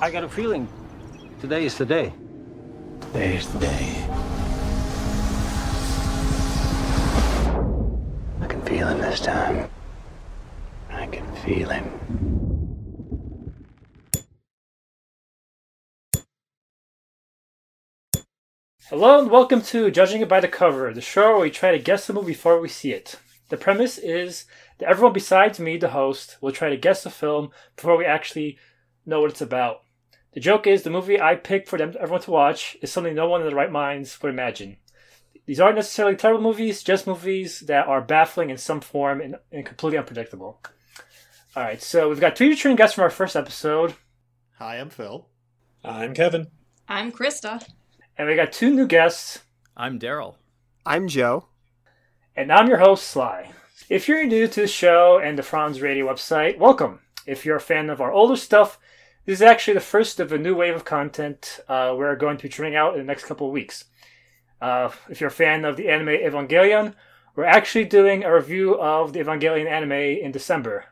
I got a feeling today is the day. Today is the day. I can feel him this time. I can feel him. Hello and welcome to Judging It by the Cover, the show where we try to guess the movie before we see it. The premise is that everyone besides me, the host, will try to guess the film before we actually know what it's about. The joke is the movie I picked for them everyone to watch is something no one in their right minds would imagine. These aren't necessarily terrible movies, just movies that are baffling in some form and, and completely unpredictable. All right, so we've got three returning guests from our first episode, Hi, I'm Phil. I'm Kevin. I'm Krista. and we got two new guests, I'm Daryl. I'm Joe. And I'm your host, Sly. If you're new to the show and the Franz Radio website, welcome. If you're a fan of our older stuff, this is actually the first of a new wave of content uh, we're going to be turning out in the next couple of weeks. Uh, if you're a fan of the anime Evangelion, we're actually doing a review of the Evangelion anime in December.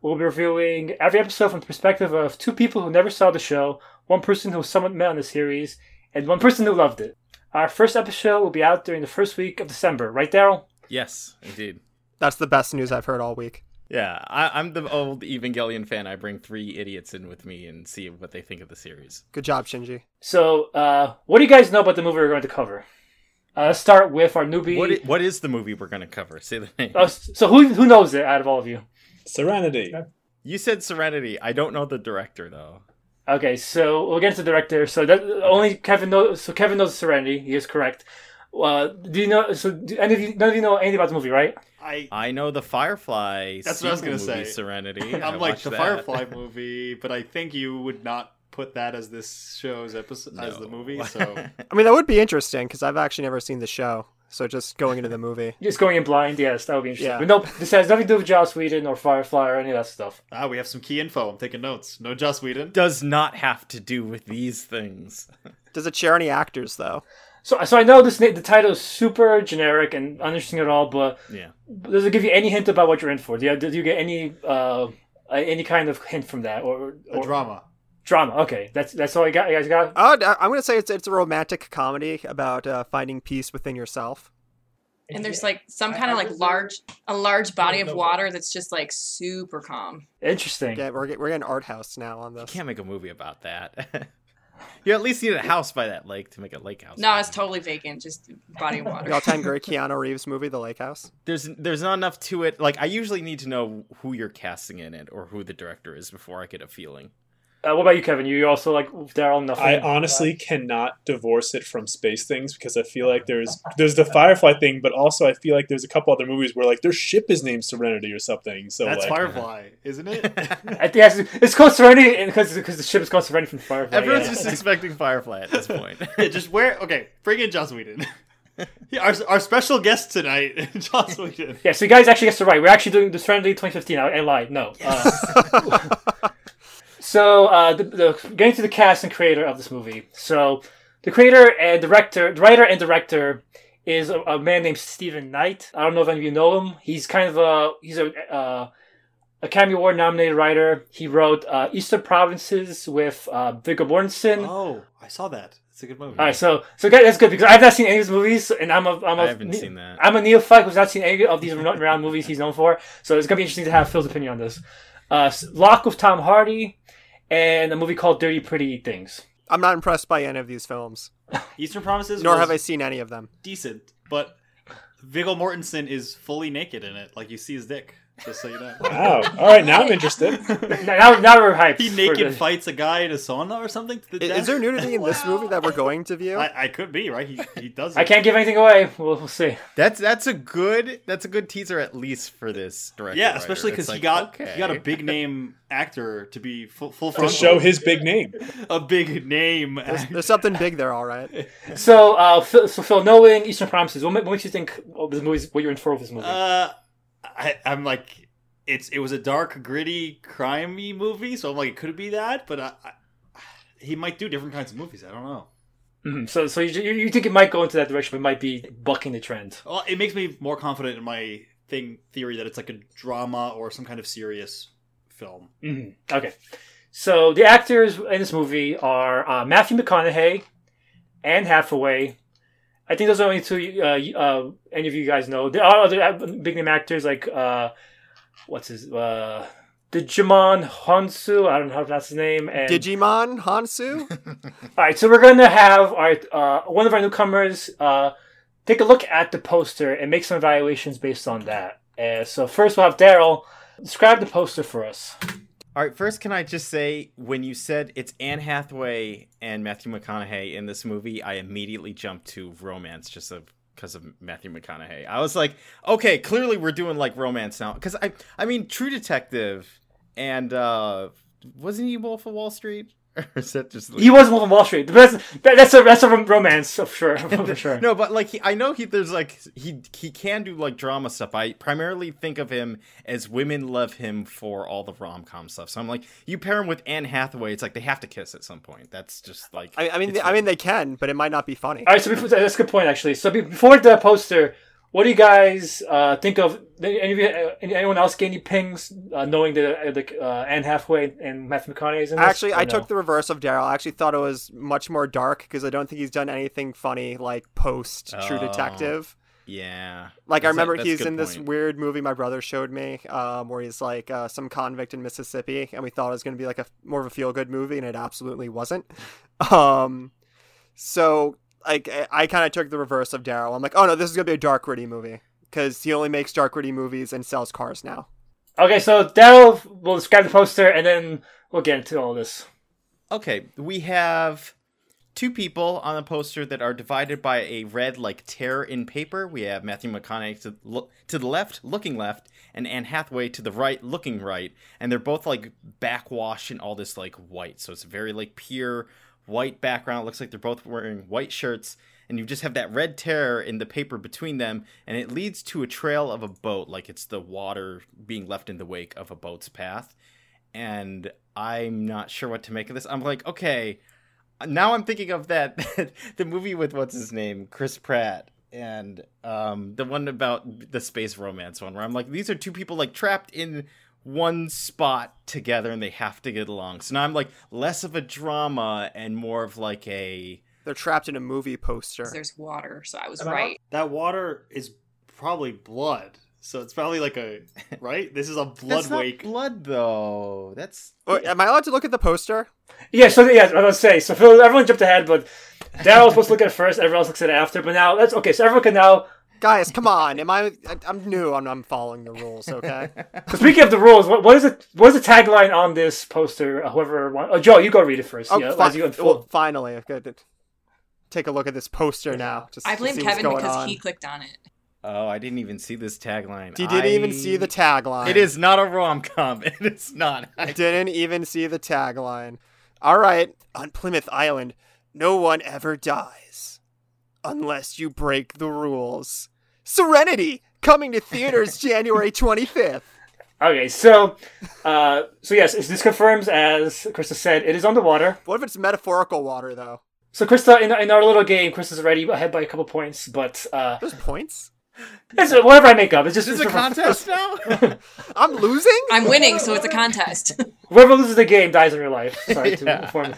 We'll be reviewing every episode from the perspective of two people who never saw the show, one person who was somewhat met on the series, and one person who loved it. Our first episode will be out during the first week of December, right, Daryl? Yes, indeed. That's the best news I've heard all week. Yeah, I, I'm the old Evangelion fan. I bring three idiots in with me and see what they think of the series. Good job, Shinji. So, uh, what do you guys know about the movie we're going to cover? Uh, let's start with our newbie. What i- what is the movie we're going to cover? Say the name. Oh, so who who knows it out of all of you? Serenity. You said Serenity. I don't know the director though. Okay, so we'll get into the director. So that only Kevin knows. So Kevin knows Serenity. He is correct. Uh, do you know? So do any of you? None of you know anything about the movie, right? I I know the Firefly. That's what I was gonna movie, say. Serenity. I I'm like the that. Firefly movie, but I think you would not put that as this show's episode as the movie. So I mean, that would be interesting because I've actually never seen the show. So just going into the movie. Just going in blind. Yes, that would be interesting. Yeah. But nope, this has nothing to do with Joss Whedon or Firefly or any of that stuff. ah, we have some key info. I'm taking notes. No Joss Whedon. does not have to do with these things. Does it share any actors though? So, so I know this the title is super generic and uninteresting at all, but Yeah. does it give you any hint about what you're in for? Do you, did you get any uh, any kind of hint from that or, A drama. drama? Okay, that's that's all I got. You guys got. Uh, d- I'm gonna say it's it's a romantic comedy about uh, finding peace within yourself. And there's like some kind of like large, a large body of water that's just like super calm. Interesting. Yeah, we're we're getting art house now on this. You Can't make a movie about that. you at least need a house by that lake to make a lake house. No, it's totally vacant, just body of The water. all-time great Keanu Reeves movie, The Lake House. there's there's not enough to it. Like I usually need to know who you're casting in it or who the director is before I get a feeling. Uh, what about you, Kevin? You also like Daryl? Nothing. I honestly cannot divorce it from space things because I feel like there's there's the Firefly thing, but also I feel like there's a couple other movies where like their ship is named Serenity or something. So That's like, Firefly, isn't it? I think it's, it's called Serenity because because the ship is called Serenity from Firefly. Everyone's yeah. just expecting Firefly at this point. yeah, just where? Okay, bring in Joss Whedon. Yeah, our, our special guest tonight, Joss Whedon. Yeah, so you guys actually guessed it right. We're actually doing the Serenity 2015. I, I lied. No. Uh, so uh, the, the getting to the cast and creator of this movie. So the creator and director, the writer and director is a, a man named Stephen Knight. I don't know if any of you know him. He's kind of a he's a uh, Academy Award nominated writer. He wrote uh, Eastern Provinces with uh, Viggo Mortensen. Oh, I saw that. It's a good movie. All right, so so guys, that's good because I've not seen any of his movies, and I'm a I'm a I haven't seen that. I'm a neophyte who's not seen any of these round movies he's known for. So it's gonna be interesting to have Phil's opinion on this. Uh, Locke with Tom Hardy, and a movie called Dirty Pretty Things. I'm not impressed by any of these films, Eastern Promises. nor have I seen any of them. decent, but Viggo Mortensen is fully naked in it. Like you see his dick. Just so you know. Wow. All right, now I'm interested. Now, now we're hyped. He naked the- fights a guy in a sauna or something. To the I- death? Is there nudity in this movie that we're going to view? I, I could be right. He he does. I can't give anything away. We'll, we'll see. That's that's a good that's a good teaser at least for this director. Yeah, especially because It's he got okay. he got a big name actor to be full full to show his big name. a big name. There's, there's something big there, all right. So, uh, Phil, so Phil, knowing Eastern Promises, what, what makes you think of this movie? What you're in for with this movie? Uh, I, I'm like, it's it was a dark, gritty, crimey movie, so I'm like, it could be that, but I, I, he might do different kinds of movies. I don't know. Mhm. So, so you, you think it might go into that direction, but it might be bucking the trend. Well, it makes me more confident in my thing theory that it's like a drama or some kind of serious film. hmm Okay. So the actors in this movie are uh, Matthew McConaughey, Anne Hathaway. I think those are only two uh, uh, any of you guys know. There are other big name actors like uh, what's his uh, Digimon Hounsou. I don't know how to pronounce his name. And Digimon Hounsou? all right, so we're gonna have our uh, one of our newcomers uh, take a look at the poster and make some evaluations based on that. Uh, so first, we'll have Daryl describe the poster for us. All right, first, can I just say, when you said it's Anne Hathaway and Matthew McConaughey in this movie, I immediately jumped to romance just because of Matthew McConaughey. I was like, okay, clearly we're doing like romance now. Because I, I mean, True Detective and uh wasn't he Wolf of Wall Street? Or is that just He was Wolf of Wall Street. That's that, that's a that's a romance for sure. For sure. no, but like he, I know he there's like he he can do like drama stuff. I primarily think of him as women love him for all the rom com stuff. So I'm like, you pair him with Anne Hathaway, it's like they have to kiss at some point. That's just like I, I mean, it's I mean, they can, but it might not be funny. All right, so before, that's a good point actually. So before the poster, what do you guys uh, think of? Any of you, uh, anyone else get any pings uh, knowing that uh, the uh, Anne Hathaway and Matthew McConaughey is in this? Actually, I no? took the reverse of Daryl. I actually thought it was much more dark because I don't think he's done anything funny like post True Oh. Detective. yeah. Like I That's a- remember a he's good in this weird movie my brother showed me, um, where he's like uh, some convict in Mississippi, and we thought it was going to be like a more of a feel good movie, and it absolutely wasn't. Um, so like I, I kind of took the reverse of Daryl. I'm like, oh no, this is going to be a dark gritty movie because he only makes dark gritty movies and sells cars now. Okay, so Daryl will describe the poster, and then we'll get into all this. Okay, we have two people on the poster that are divided by a red like tear in paper. We have Matthew McConaughey to look to the left, looking left, and Anne Hathaway to the right, looking right, and they're both like backwash in all this like white. So it's very like pure white background. It looks like they're both wearing white shirts, and you just have that red tear in the paper between them, and it leads to a trail of a boat, like it's the water being left in the wake of a boat's path. And I'm not sure what to make of this. I'm like, okay, now I'm thinking of that the movie with what's his name, Chris Pratt, and um, the one about the space romance one, where I'm like, these are two people like trapped in one spot together and they have to get along. So now I'm like less of a drama and more of like a They're trapped in a movie poster. There's water, so I was Am I right. That water is probably blood. So it's probably like a right. This is a blood That's not wake. blood though. That's Wait, am I allowed to look at the poster? Yeah, so yeah, I was gonna say. So Phil, everyone jumped ahead, but Daryl was supposed to look at it first. Everyone else looks at it after. But now that's okay. So everyone can now. Guys, come on. Am I? I I'm new. I'm, I'm following the rules. Okay. Speaking of the rules, what, what is it? What is the tagline on this poster? Uh, Whoever wants. Oh, Joe, you go read it first. Oh, yeah, fi- as you well, finally, I've got to take a look at this poster now. Just I to blame Kevin because on. he clicked on it. oh, I didn't even see this tagline. He didn't even see the tagline. It is not a rom com. It is not. I didn't even see the tagline. All right, on Plymouth Island, no one ever dies unless you break the rules. Serenity coming to theaters January 25th. Okay, so, uh, so yes, this confirms, as Krista said, it is on the water. What if it's metaphorical water though? So Krista, in, in our little game, Krista's already ahead by a couple points, but uh, There's points. it's whatever I make up. It's just Is this a it's- contest now? I'm losing. I'm winning, so it's a contest. Whoever loses the game dies in real life. Sorry to Yeah. inform.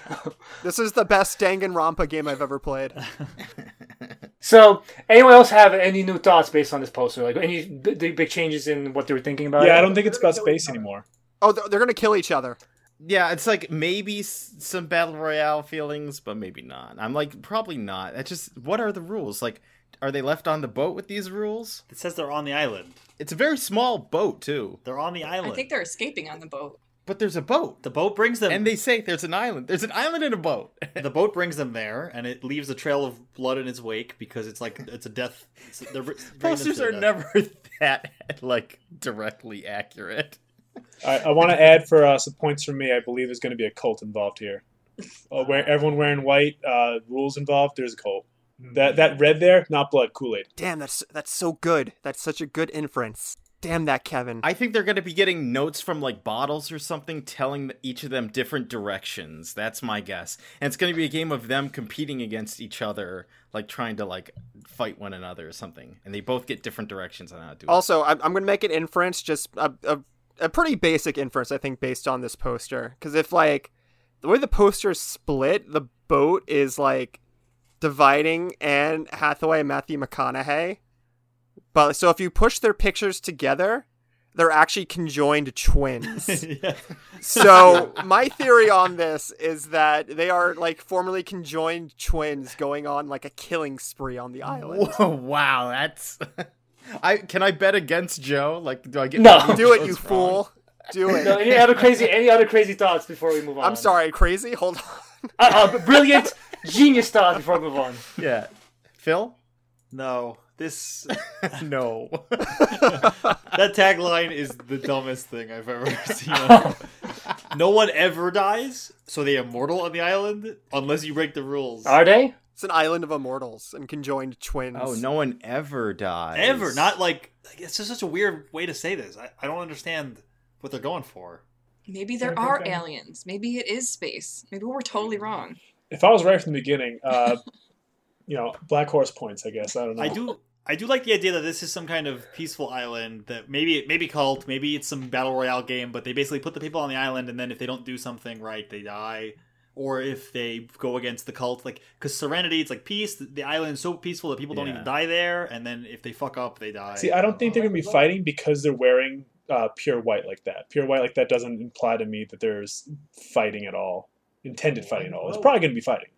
This is the best Danganronpa game I've ever played. So, anyone else have any new thoughts based on this poster? Like any b- big changes in what they were thinking about? Yeah, it? I don't think it's about space anymore. Oh, they're, they're gonna kill each other. yeah, it's like maybe s- some battle royale feelings, but maybe not. I'm like probably not. It's just what are the rules? Like, are they left on the boat with these rules? It says they're on the island. It's a very small boat too, They're on the island. I think they're escaping on the boat. But there's a boat, the boat brings them. and they say there's an island. There's an island and a boat. the boat brings them there, and it leaves a trail of blood in its wake because it's like it's a death. It's, they're bringing Posters are death. never that like directly accurate. I, I want to add for uh, some points from me. I believe there's going to be a cult involved here. Uh, where everyone wearing white, uh, rules involved. There's a cult. That that red there, not blood, Kool Aid. Damn, that's that's so good. That's such a good inference. Damn that, Kevin. I think they're going to be getting notes from like bottles or something telling each of them different directions. That's my guess. And it's going to be a game of them competing against each other, like trying to like fight one another or something. And they both get different directions on how to do it. Also, I'm, I'm going to make an inference, just a, a a pretty basic inference, I think, based on this poster. Because if like the way the poster is split, the boat is like dividing Anne Hathaway and Matthew McConaughey. But so if you push their pictures together, they're actually conjoined twins. yeah. So my theory on this is that they are like formerly conjoined twins going on like a killing spree on the island. Whoa, wow, that's. I can I bet against Joe? Like, do I get No. maybe Do it, you wrong? fool. Do it. No, any other crazy any other crazy thoughts before we move on? I'm sorry, crazy. Hold on. Uh, uh, brilliant, genius thoughts before we move on. Yeah, Phil. No, this no. that tagline is the dumbest thing I've ever seen. no one ever dies, so they immortal on the island unless you break the rules. Are they? It's an island of immortals and conjoined twins. oh, no one ever dies. Ever, not like, like it's just such a weird way to say this. I, I don't understand what they're going for. Maybe there are aliens. Maybe it is space. Maybe we're totally wrong. If I was right from the beginning, uh, you know, Black Horse points. I guess I don't know. I do I do like the idea that this is some kind of peaceful island that maybe maybe cult, maybe it's some battle royale game, but they basically put the people on the island and then if they don't do something right, they die. Or if they go against the cult, like because Serenity, it's like peace. The island is so peaceful that people don't Yeah. even die there, and then if they fuck up, they die. See, I don't think they're gonna be fighting because they're wearing uh, pure white like that. Pure white like that doesn't imply to me that there's fighting at all, intended fighting at all. It's probably gonna be fighting.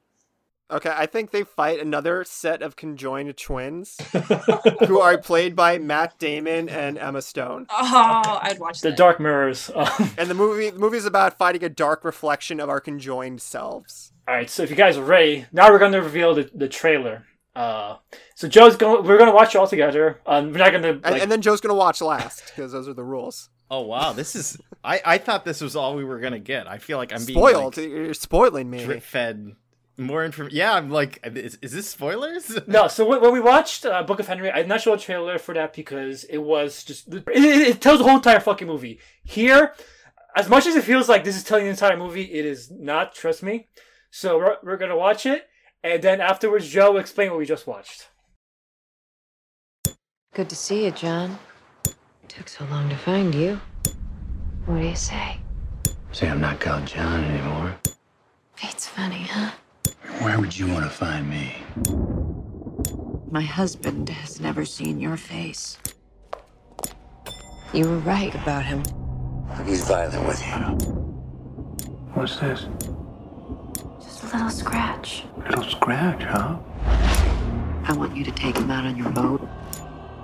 Okay, I think they fight another set of conjoined twins who are played by Matt Damon and Emma Stone. Oh, I'd watch The that. Dark Mirrors. And the movie the movie's about fighting a dark reflection of our conjoined selves. all right, so if you guys are ready, now we're going to reveal the, the trailer. Uh, so Joe's going. We're going to watch it all together. Um, we're not going to. And, Like, and then Joe's gonna watch last because those are the rules. Oh wow, this is. I I thought this was all we were gonna get. I feel like I'm being Spoiled. like, You're spoiling me. drip fed more information. Yeah, I'm like, is, is this spoilers? no, so when, when we watched uh, Book of Henry, I did not show a trailer for that because it was just it, it, it tells the whole entire fucking movie. Here, as much as it feels like this is telling the entire movie, it is not. Trust me. So we're we're gonna watch it, and then afterwards, Joe will explain what we just watched. Good to see you, John. Took so long to find you. What do you say? Say I'm not called John anymore. Fate's funny, huh? Where would you want to find me? My husband has never seen your face. You were right about him. He's violent with you. What's this? Just a little scratch. Little scratch, huh? I want you to take him out on your boat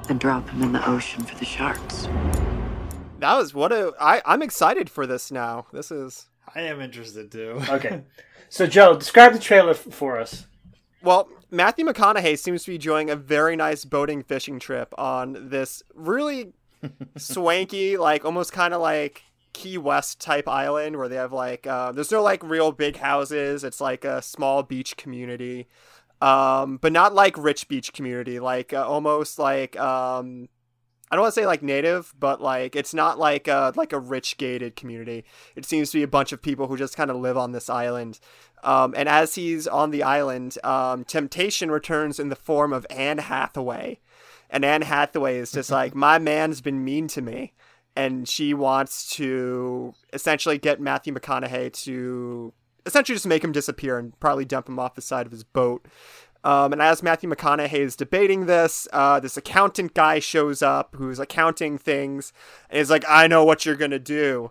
and drop him in the ocean for the sharks. That was what a. I I'm excited for this now. This is I am interested too. Okay. So Joe, describe the trailer f- for us. well. Matthew McConaughey seems to be enjoying a very nice boating fishing trip on this really swanky, like almost kind of like Key West type island where they have like uh, there's no like real big houses. It's like a small beach community, um, but not like rich beach community. Like uh, almost like um, I don't want to say like native, but like it's not like a, like a rich gated community. It seems to be a bunch of people who just kind of live on this island. Um, and as he's on the island, um, temptation returns in the form of Anne Hathaway. And Anne Hathaway is just like, my man's been mean to me. And she wants to essentially get Matthew McConaughey to essentially just make him disappear and probably dump him off the side of his boat. Um, and as Matthew McConaughey is debating this, uh, this accountant guy shows up who's accounting things and is like, I know what you're going to do.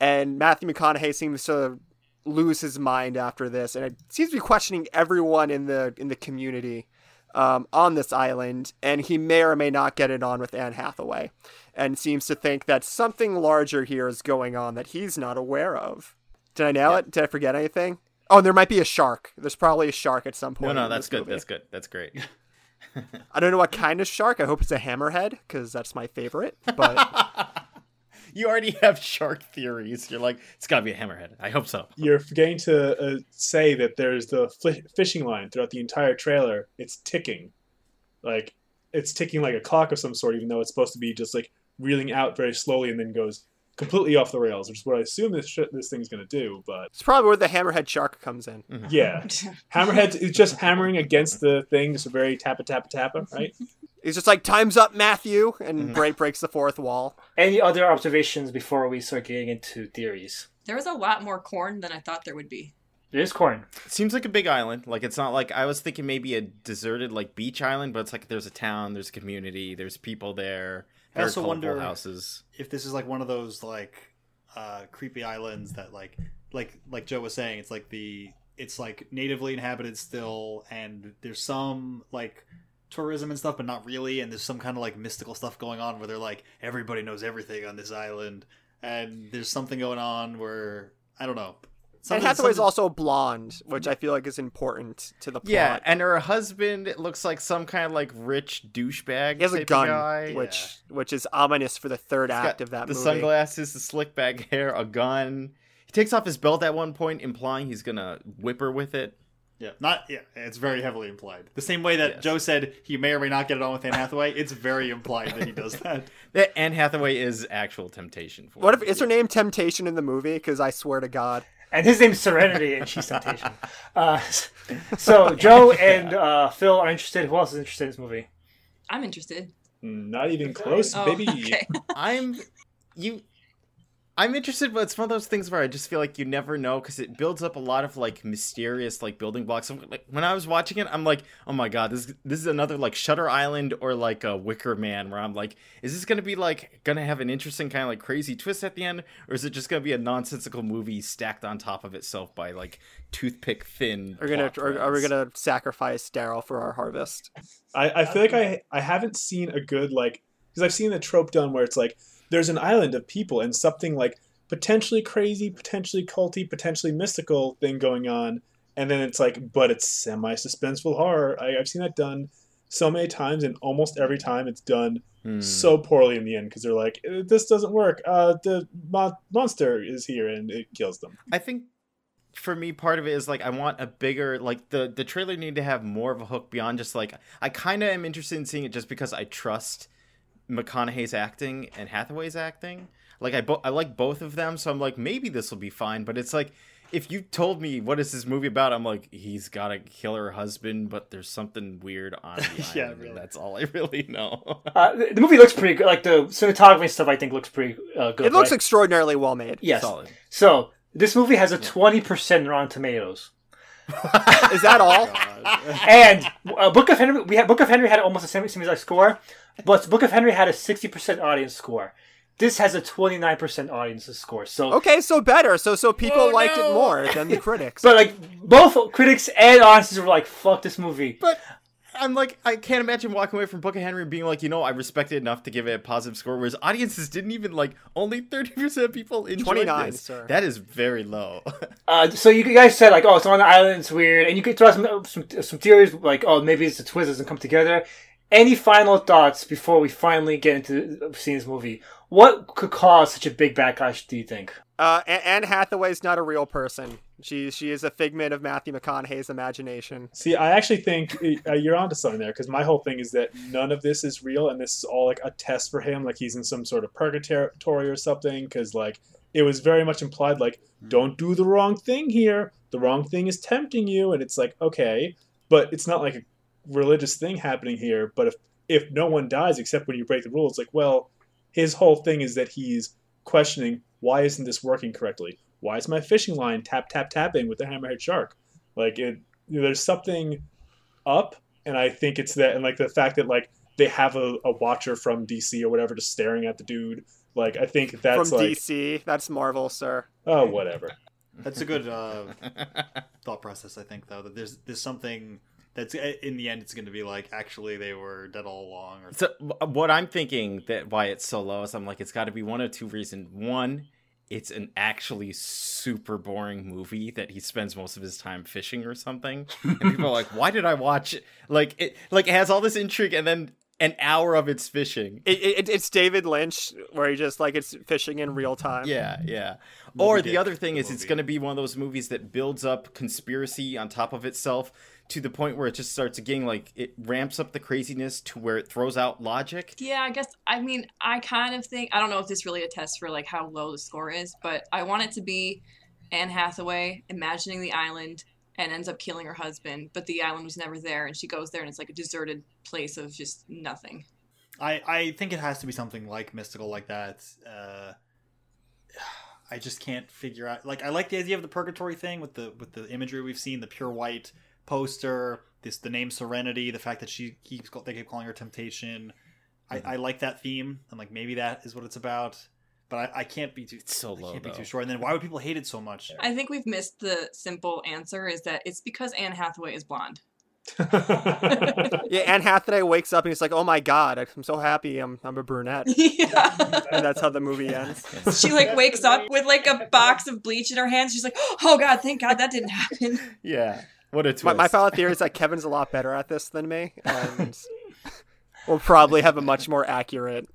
And Matthew McConaughey seems to lose his mind after this, and it seems to be questioning everyone in the in the community um, on this island. And he may or may not get it on with Anne Hathaway, and seems to think that something larger here is going on that he's not aware of. Did I nail it? Did I forget anything? Oh, and there might be a shark. There's probably a shark at some point. No, no, that's good. movie. That's good. That's great. I don't know what kind of shark. I hope it's a hammerhead because that's my favorite. But you already have shark theories. You're like, it's got to be a hammerhead. I hope so. You're forgetting to uh, say that there's the fi- fishing line throughout the entire trailer. It's ticking, like it's ticking like a clock of some sort, even though it's supposed to be just like reeling out very slowly and then goes completely off the rails, which is what I assume this shit, this thing's gonna do. But It's probably where the hammerhead shark comes in. yeah, Hammerhead is just hammering against the thing, just a very tappa tappa tappa, right? He's just like, "Time's up, Matthew," and Mm-hmm. Bray breaks the fourth wall. Any other observations before we start getting into theories? There was a lot more corn than I thought there would be. There's corn. It seems like a big island. Like it's not like I was thinking maybe a deserted like beach island, but it's like there's a town, there's a community, there's people there. I also wonder- houses. if this is like one of those like uh creepy islands that like like like Joe was saying, it's like the it's like natively inhabited still and there's some like tourism and stuff, but not really, and there's some kind of like mystical stuff going on where they're like everybody knows everything on this island and there's something going on where I don't know. And Something- Hathaway's something- also blonde, which I feel like is important to the plot. Yeah, and her husband looks like some kind of like rich douchebag. he has a type of gun, guy. which which is ominous for the third He's act got of that the movie. sunglasses, the slick back hair, a gun. He takes off his belt at one point, implying he's gonna whip her with it. Yeah, not yeah. It's very heavily implied. The same way that Yes. Joe said he may or may not get it on with Anne Hathaway. It's very implied that he does that. That Anne Hathaway is actual temptation for. What if him. is her name Temptation in the movie? Because I swear to God, And his name's Serenity, and she's Temptation. Uh, so Joe and uh, Phil are interested. Who else is interested in this movie? I'm interested. Not even close, Oh, baby. okay. I'm you I'm interested, but it's one of those things where I just feel like you never know because it builds up a lot of like mysterious like building blocks. Like when I was watching it, I'm like, oh my god, this this is another like Shutter Island or like a Wicker Man, where I'm like, is this gonna be like gonna have an interesting kind of like crazy twist at the end, or is it just gonna be a nonsensical movie stacked on top of itself by like toothpick thin? are we gonna plot are, are we gonna sacrifice Daryl for our harvest? I, I feel like I I haven't seen a good like because I've seen the trope done where it's like there's an island of people and something like potentially crazy, potentially culty, potentially mystical thing going on, and then it's like, but it's semi suspenseful horror. I, I've seen that done so many times, and almost every time it's done Hmm. so poorly in the end because they're like, "Uh, this doesn't work. Uh, the mon- monster is here and it kills them. I think for me part of it is like I want a bigger like the the trailer need to have more of a hook beyond just like I kind of am interested in seeing it just because I trust McConaughey's acting and Hathaway's acting. Like I bo- I like both of them, so I'm like maybe this will be fine. But it's like if you told me what is this movie about, I'm like he's got a killer husband, but there's something weird on the Yeah, really. That's all I really know. Uh, the, the movie looks pretty good. Like the cinematography stuff, I think looks pretty uh, good. It looks right? extraordinarily well made. yes. Solid. So this movie has a twenty percent Rotten Tomatoes, Is that all? and uh, Book of Henry. We had Book of Henry had almost a same same exact score, but Book of Henry had a sixty percent audience score. This has a twenty nine percent audience score. So, Okay, so better. So so people Oh, liked no. it more than the critics. but like both critics and audiences were like, "Fuck this movie." But I'm like, I can't imagine walking away from Book of Henry being like, you know, I respect it enough to give it a positive score, whereas audiences didn't even like. Only thirty percent of people enjoyed 29, this. sir. That is very low. Uh, so you guys said like, oh, it's on the island, it's weird, and you could throw some some, some theories like, oh, maybe it's the twist doesn't come together. Any final thoughts before we finally get into seeing this movie? What could cause such a big backlash? Do you think? Uh, A- Anne Hathaway's not a real person. She she is a figment of Matthew McConaughey's imagination. See, I actually think uh, you're onto something there because my whole thing is that none of this is real and this is all like a test for him, like he's in some sort of purgatory or something. Because like it was very much implied, like don't do the wrong thing here. The wrong thing is tempting you, and it's like okay, but it's not like a religious thing happening here. But if if no one dies except when you break the rules, like well, his whole thing is that he's questioning why isn't this working correctly? Why is my fishing line tap tap tapping with the hammerhead shark? Like it, you know, there's something up, and I think it's that, and like the fact that like they have a, a watcher from DC or whatever just staring at the dude. Like I think that's From like DC, that's Marvel, sir. oh whatever. That's a good uh, thought process, I think, though. That there's there's something that's in the end, it's going to be like actually they were dead all along, or so what I'm thinking that why it's so low is I'm like, it's got to be one of two reasons. One, it's an actually super boring movie that he spends most of his time fishing or something, and people are like, why did I watch it? Like it, like it has all this intrigue, and then an hour of its fishing. It, it, it's David Lynch where he just like it's fishing in real time. Yeah, yeah. or the other thing the is, it's going to be one of those movies that builds up conspiracy on top of itself to the point where it just starts getting like it ramps up the craziness to where it throws out logic. Yeah, I guess. I mean, I kind of think I don't know if this really attests for like how low the score is, but I want it to be Anne Hathaway imagining the island and ends up killing her husband, but the island was never there, and she goes there and it's like a deserted place of just nothing. I, I think it has to be something like mystical like that. Uh, I just can't figure out. Like, I like the idea of the purgatory thing with the with the imagery we've seen, the pure white poster, this the name Serenity, the fact that she keeps they keep calling her Temptation. I, mm-hmm. I like that theme, and like maybe that is what it's about. But I, I can't be too It's so I low, can't be too sure. And then why would people hate it so much? I think we've missed the simple answer is that it's because Anne Hathaway is blonde. Yeah, Anne Hathaway wakes up and he's like, "Oh my god, I'm so happy. I'm I'm a brunette," yeah. and that's how the movie ends. She like wakes up with like a box of bleach in her hands. She's like, "Oh God, thank God that didn't happen." Yeah. What a twist. My, my final theory is that Kevin's a lot better at this than me, and we'll probably have a much more accurate.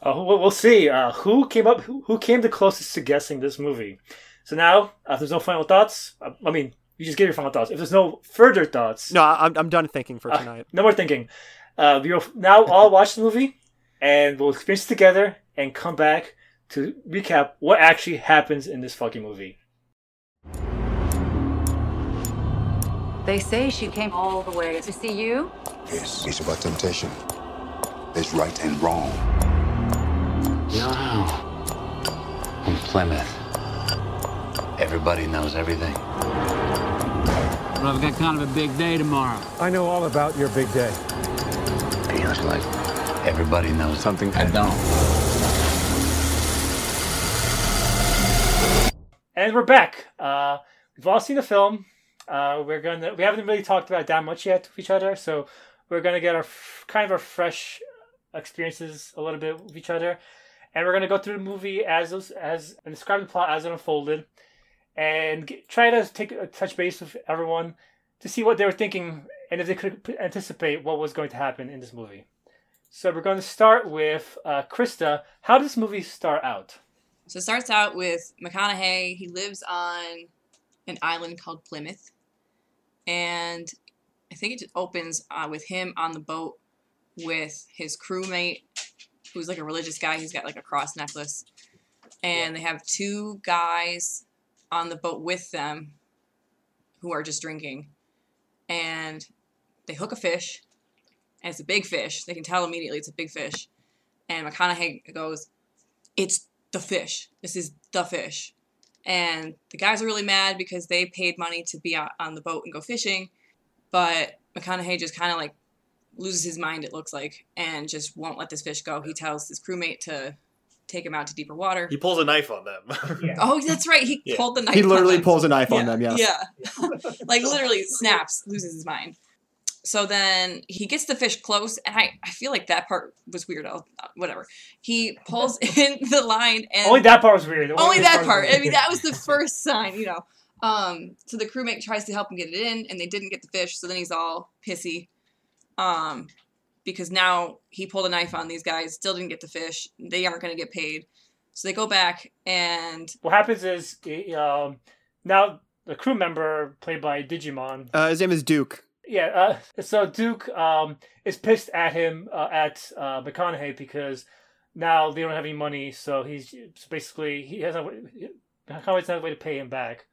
Uh, we'll, we'll see. Uh, who came up? Who, who came the closest to guessing this movie? So now, uh, if there's no final thoughts, uh, I mean, you just give your final thoughts. If there's no further thoughts, No, I'm I'm done thinking for uh, tonight. no more thinking. Uh, we'll now all watch the movie, and we'll experience it together, and come back to recap what actually happens in this fucking movie. They say she came all the way to see you. Yes, it's about temptation. There's right and wrong. No. From Plymouth. Everybody knows everything. Well, I've got kind of a big day tomorrow. I know all about your big day. Feels like everybody knows something I don't. And we're back. Uh, we've all seen the film. Uh, we're gonna we haven't really talked about that much yet with each other, so we're gonna get our f- kind of our fresh experiences a little bit with each other, and we're gonna go through the movie as those- as and describe the plot as it unfolded, and get, try to take a touch base with everyone to see what they were thinking and if they could anticipate what was going to happen in this movie. So we're going to start with uh, Krista. How does this movie start out? So it starts out with McConaughey. He lives on an island called Plymouth. And I think it just opens uh, with him on the boat with his crewmate, who's like a religious guy. He's got like a cross necklace. And they have two guys on the boat with them who are just drinking. And they hook a fish. And it's a big fish. They can tell immediately it's a big fish. And McConaughey goes, It's the fish. This is the fish. And the guys are really mad because they paid money to be on the boat and go fishing. But McConaughey just kind of like loses his mind, it looks like, and just won't let this fish go. He tells his crewmate to take him out to deeper water. He pulls a knife on them. Oh, that's right. He Yeah. pulled the knife. He on literally them. pulls a knife on them. Yes. Yeah. like literally snaps, loses his mind. So then he gets the fish close, and I, I feel like that part was weird. I'll, uh, whatever. He pulls in the line, and Only that part was weird. only that was part. I mean, that was the first sign, you know. Um, so the crewmate tries to help him get it in, and they didn't get the fish. So then he's all pissy, um, because now he pulled a knife on these guys, still didn't get the fish. They aren't going to get paid. So they go back, and what happens is um, now the crew member played by Digimon. Uh, his name is Duke. Yeah, uh, so Duke um, is pissed at him uh, at uh, McConaughey because now they don't have any money. So he's so basically he has no McConaughey's not a way to pay him back,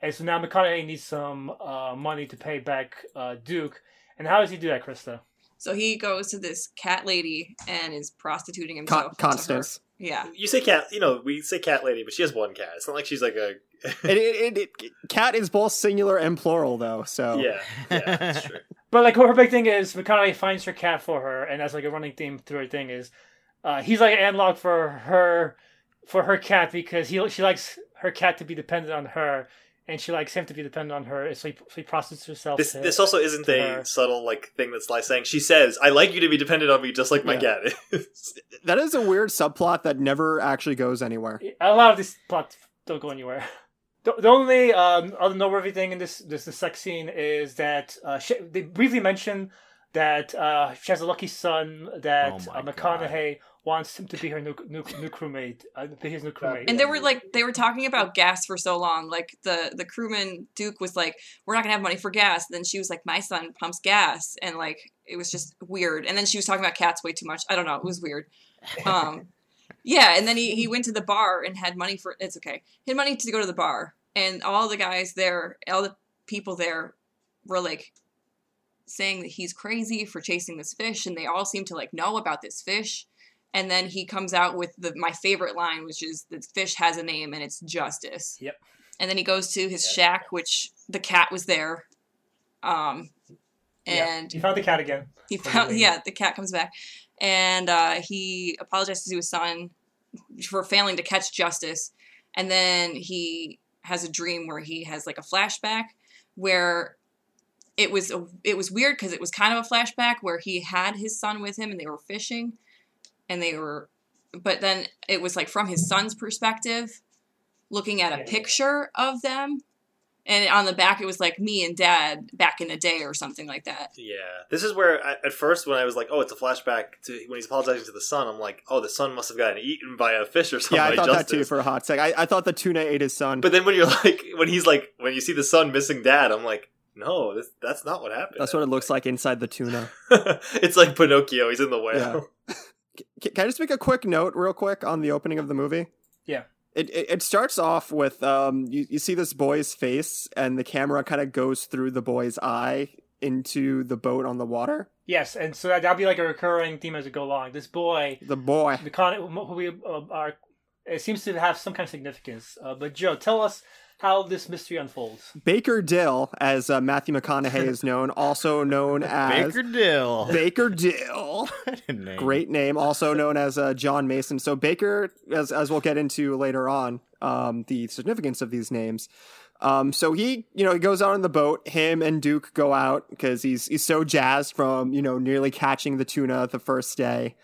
and so now McConaughey needs some uh, money to pay back uh, Duke. And how does he do that, Krista? so he goes to this cat lady and is prostituting Con- himself. to her. Constance. Yeah. You say cat, you know, we say cat lady, but she has one cat. It's not like she's like a. it, it, it, it, cat is both singular and plural though. So yeah, yeah, that's true. But like her big thing is McConaughey finds her cat for her, and that's like a running theme through her thing is uh, he's like an analog for her for her cat because he she likes her cat to be dependent on her, and she likes him to be dependent on her. So he, so he prostitutes herself. This to- this also isn't to a her. subtle like thing that's like saying she says I like you to be dependent on me just like my Yeah. cat is. that is a weird subplot that never actually goes anywhere. a lot of these plots don't go anywhere. The, the only um, other noteworthy thing in this this the sex scene is that uh, she, they briefly mention that uh, she has a lucky son that Oh uh, McConaughey wants him to be her new new, new crewmate, uh, be his new crewmate. And they were like they were talking about gas for so long. Like the the crewman Duke was like, "We're not gonna have money for gas." then she was like, "My son pumps gas," and like it was just weird. And then she was talking about cats way too much. I don't know. It was weird. Um, yeah. And then he he went to the bar and had money for it's okay. He had money to go to the bar, and all the guys there, all the people there, were like saying that he's crazy for chasing this fish, and they all seem to like know about this fish. And then he comes out with the my favorite line, which is the fish has a name and it's Justice. Yep. And then he goes to his shack, which the cat was there. Um, and he found the cat again. he found yeah the cat comes back, and uh, he apologizes to his son for failing to catch Justice, and then he has a dream where he has like a flashback where it was a, it was weird because it was kind of a flashback where he had his son with him and they were fishing, and they were, but then it was like from his son's perspective, looking at a picture of them. And on the back, it was like me and dad back in the day or something like that. Yeah, this is where I, at first when I was like, "Oh, it's a flashback to when he's apologizing to the son," I'm like, "Oh, the son must have gotten eaten by a fish or something." Yeah, I like thought that too for a hot sec. I, I thought the tuna ate his son. But then when you're like, when he's like, when you see the son missing dad, I'm like, "No, this, that's not what happened." That's what it looks like inside the tuna. it's like Pinocchio. He's in the whale. C- Can I just make a quick note, real quick, on the opening of the movie? Yeah. It, it, it starts off with um you, you see this boy's face and the camera kind of goes through the boy's eye into the boat on the water. Yes, and so that, that'll be like a recurring theme as we go along. This boy, The boy. the con, who we uh, are, it seems to have some kind of significance. Uh, but Joe, tell us how this mystery unfolds. Baker Dill, as uh, Matthew McConaughey is known, also known as Baker Dill. Baker Dill. Name. Great name, also known as uh, John Mason. So Baker, as as we'll get into later on, um, the significance of these names. Um, so he, you know, he goes out on the boat. Him and Duke go out because he's he's so jazzed from you know nearly catching the tuna the first day.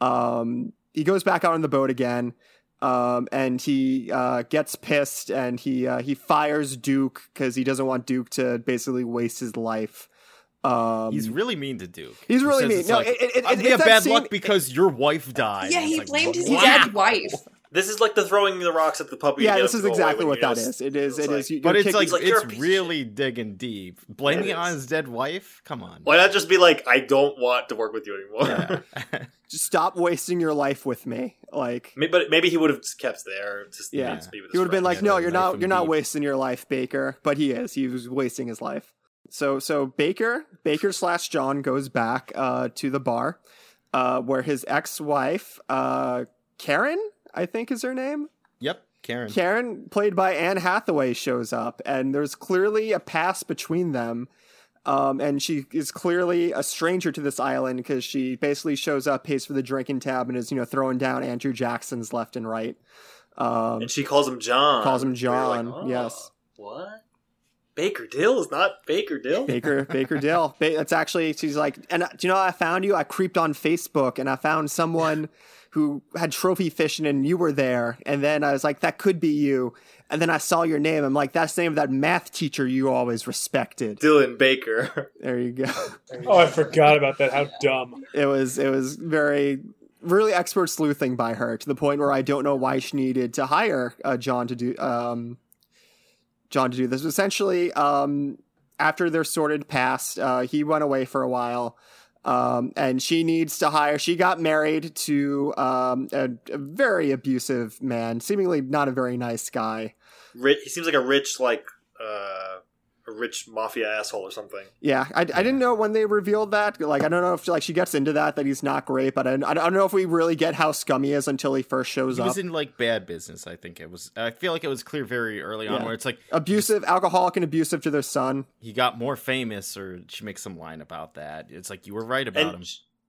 Um, he goes back out on the boat again, um, and he uh, gets pissed and he uh, he fires Duke because he doesn't want Duke to basically waste his life. Um, He's really mean to Duke. He's really says mean. it's No, like, it- it- it- "Uh, it's we have that bad scene- luck because your wife died. Yeah, he like, blamed his wow. dead wife. This is like the throwing the rocks at the puppy. yeah, this is to go away exactly what that is. It is. It is. It like- is. you- But you're it's kicking- like, like, it's piece of really digging deep. Blaming It it on his dead wife? Come on. Why not just be like, I don't want to work with you anymore? Yeah. just stop wasting your life with me. Like, Maybe- but maybe he would have kept there. Just yeah, to be with he would have been friend. like, "No, you're not. You're not deep. wasting your life, Baker." But he is. He was wasting his life. So, so Baker, Baker slash John goes back uh, to the bar, uh, where his ex-wife, uh, Karen, I think is her name. Yep, Karen. Karen, played by Anne Hathaway, shows up, and there's clearly a past between them. Um, and she is clearly a stranger to this island because she basically shows up, pays for the drinking tab, and is you know throwing down Andrew Jackson's left and right. Um, and she calls him John. calls him Where you're like, John. "Oh, Yes, What? Baker Dill is not Baker Dill. Baker Baker Dill. Ba- that's actually she's like, and uh, do you know how I found you? I creeped on Facebook and I found someone who had trophy fishing, and you were there. And then I was like, that could be you. And then I saw your name. I'm like, that's the name of that math teacher you always respected. Dylan Baker. There you go. Oh, I forgot about that. How dumb. It was it was very really expert sleuthing by her to the point where I don't know why she needed to hire uh, John to do um, John to do this. Essentially, um, after their sorted past, uh, he went away for a while. Um, and she needs to hire. She got married to um, a, a very abusive man, seemingly not a very nice guy. Rich, he seems like a rich, like uh, a rich mafia asshole or something. Yeah, I, I didn't know when they revealed that. Like, I don't know if like she gets into that that he's not great, but I, I don't know if we really get how scummy he is until he first shows He up. He was in like bad business. I think it was. I feel like it was clear very early on where it's like abusive, alcoholic, and abusive to their son. he got more famous, or she makes some line about that. It's like you were right about him.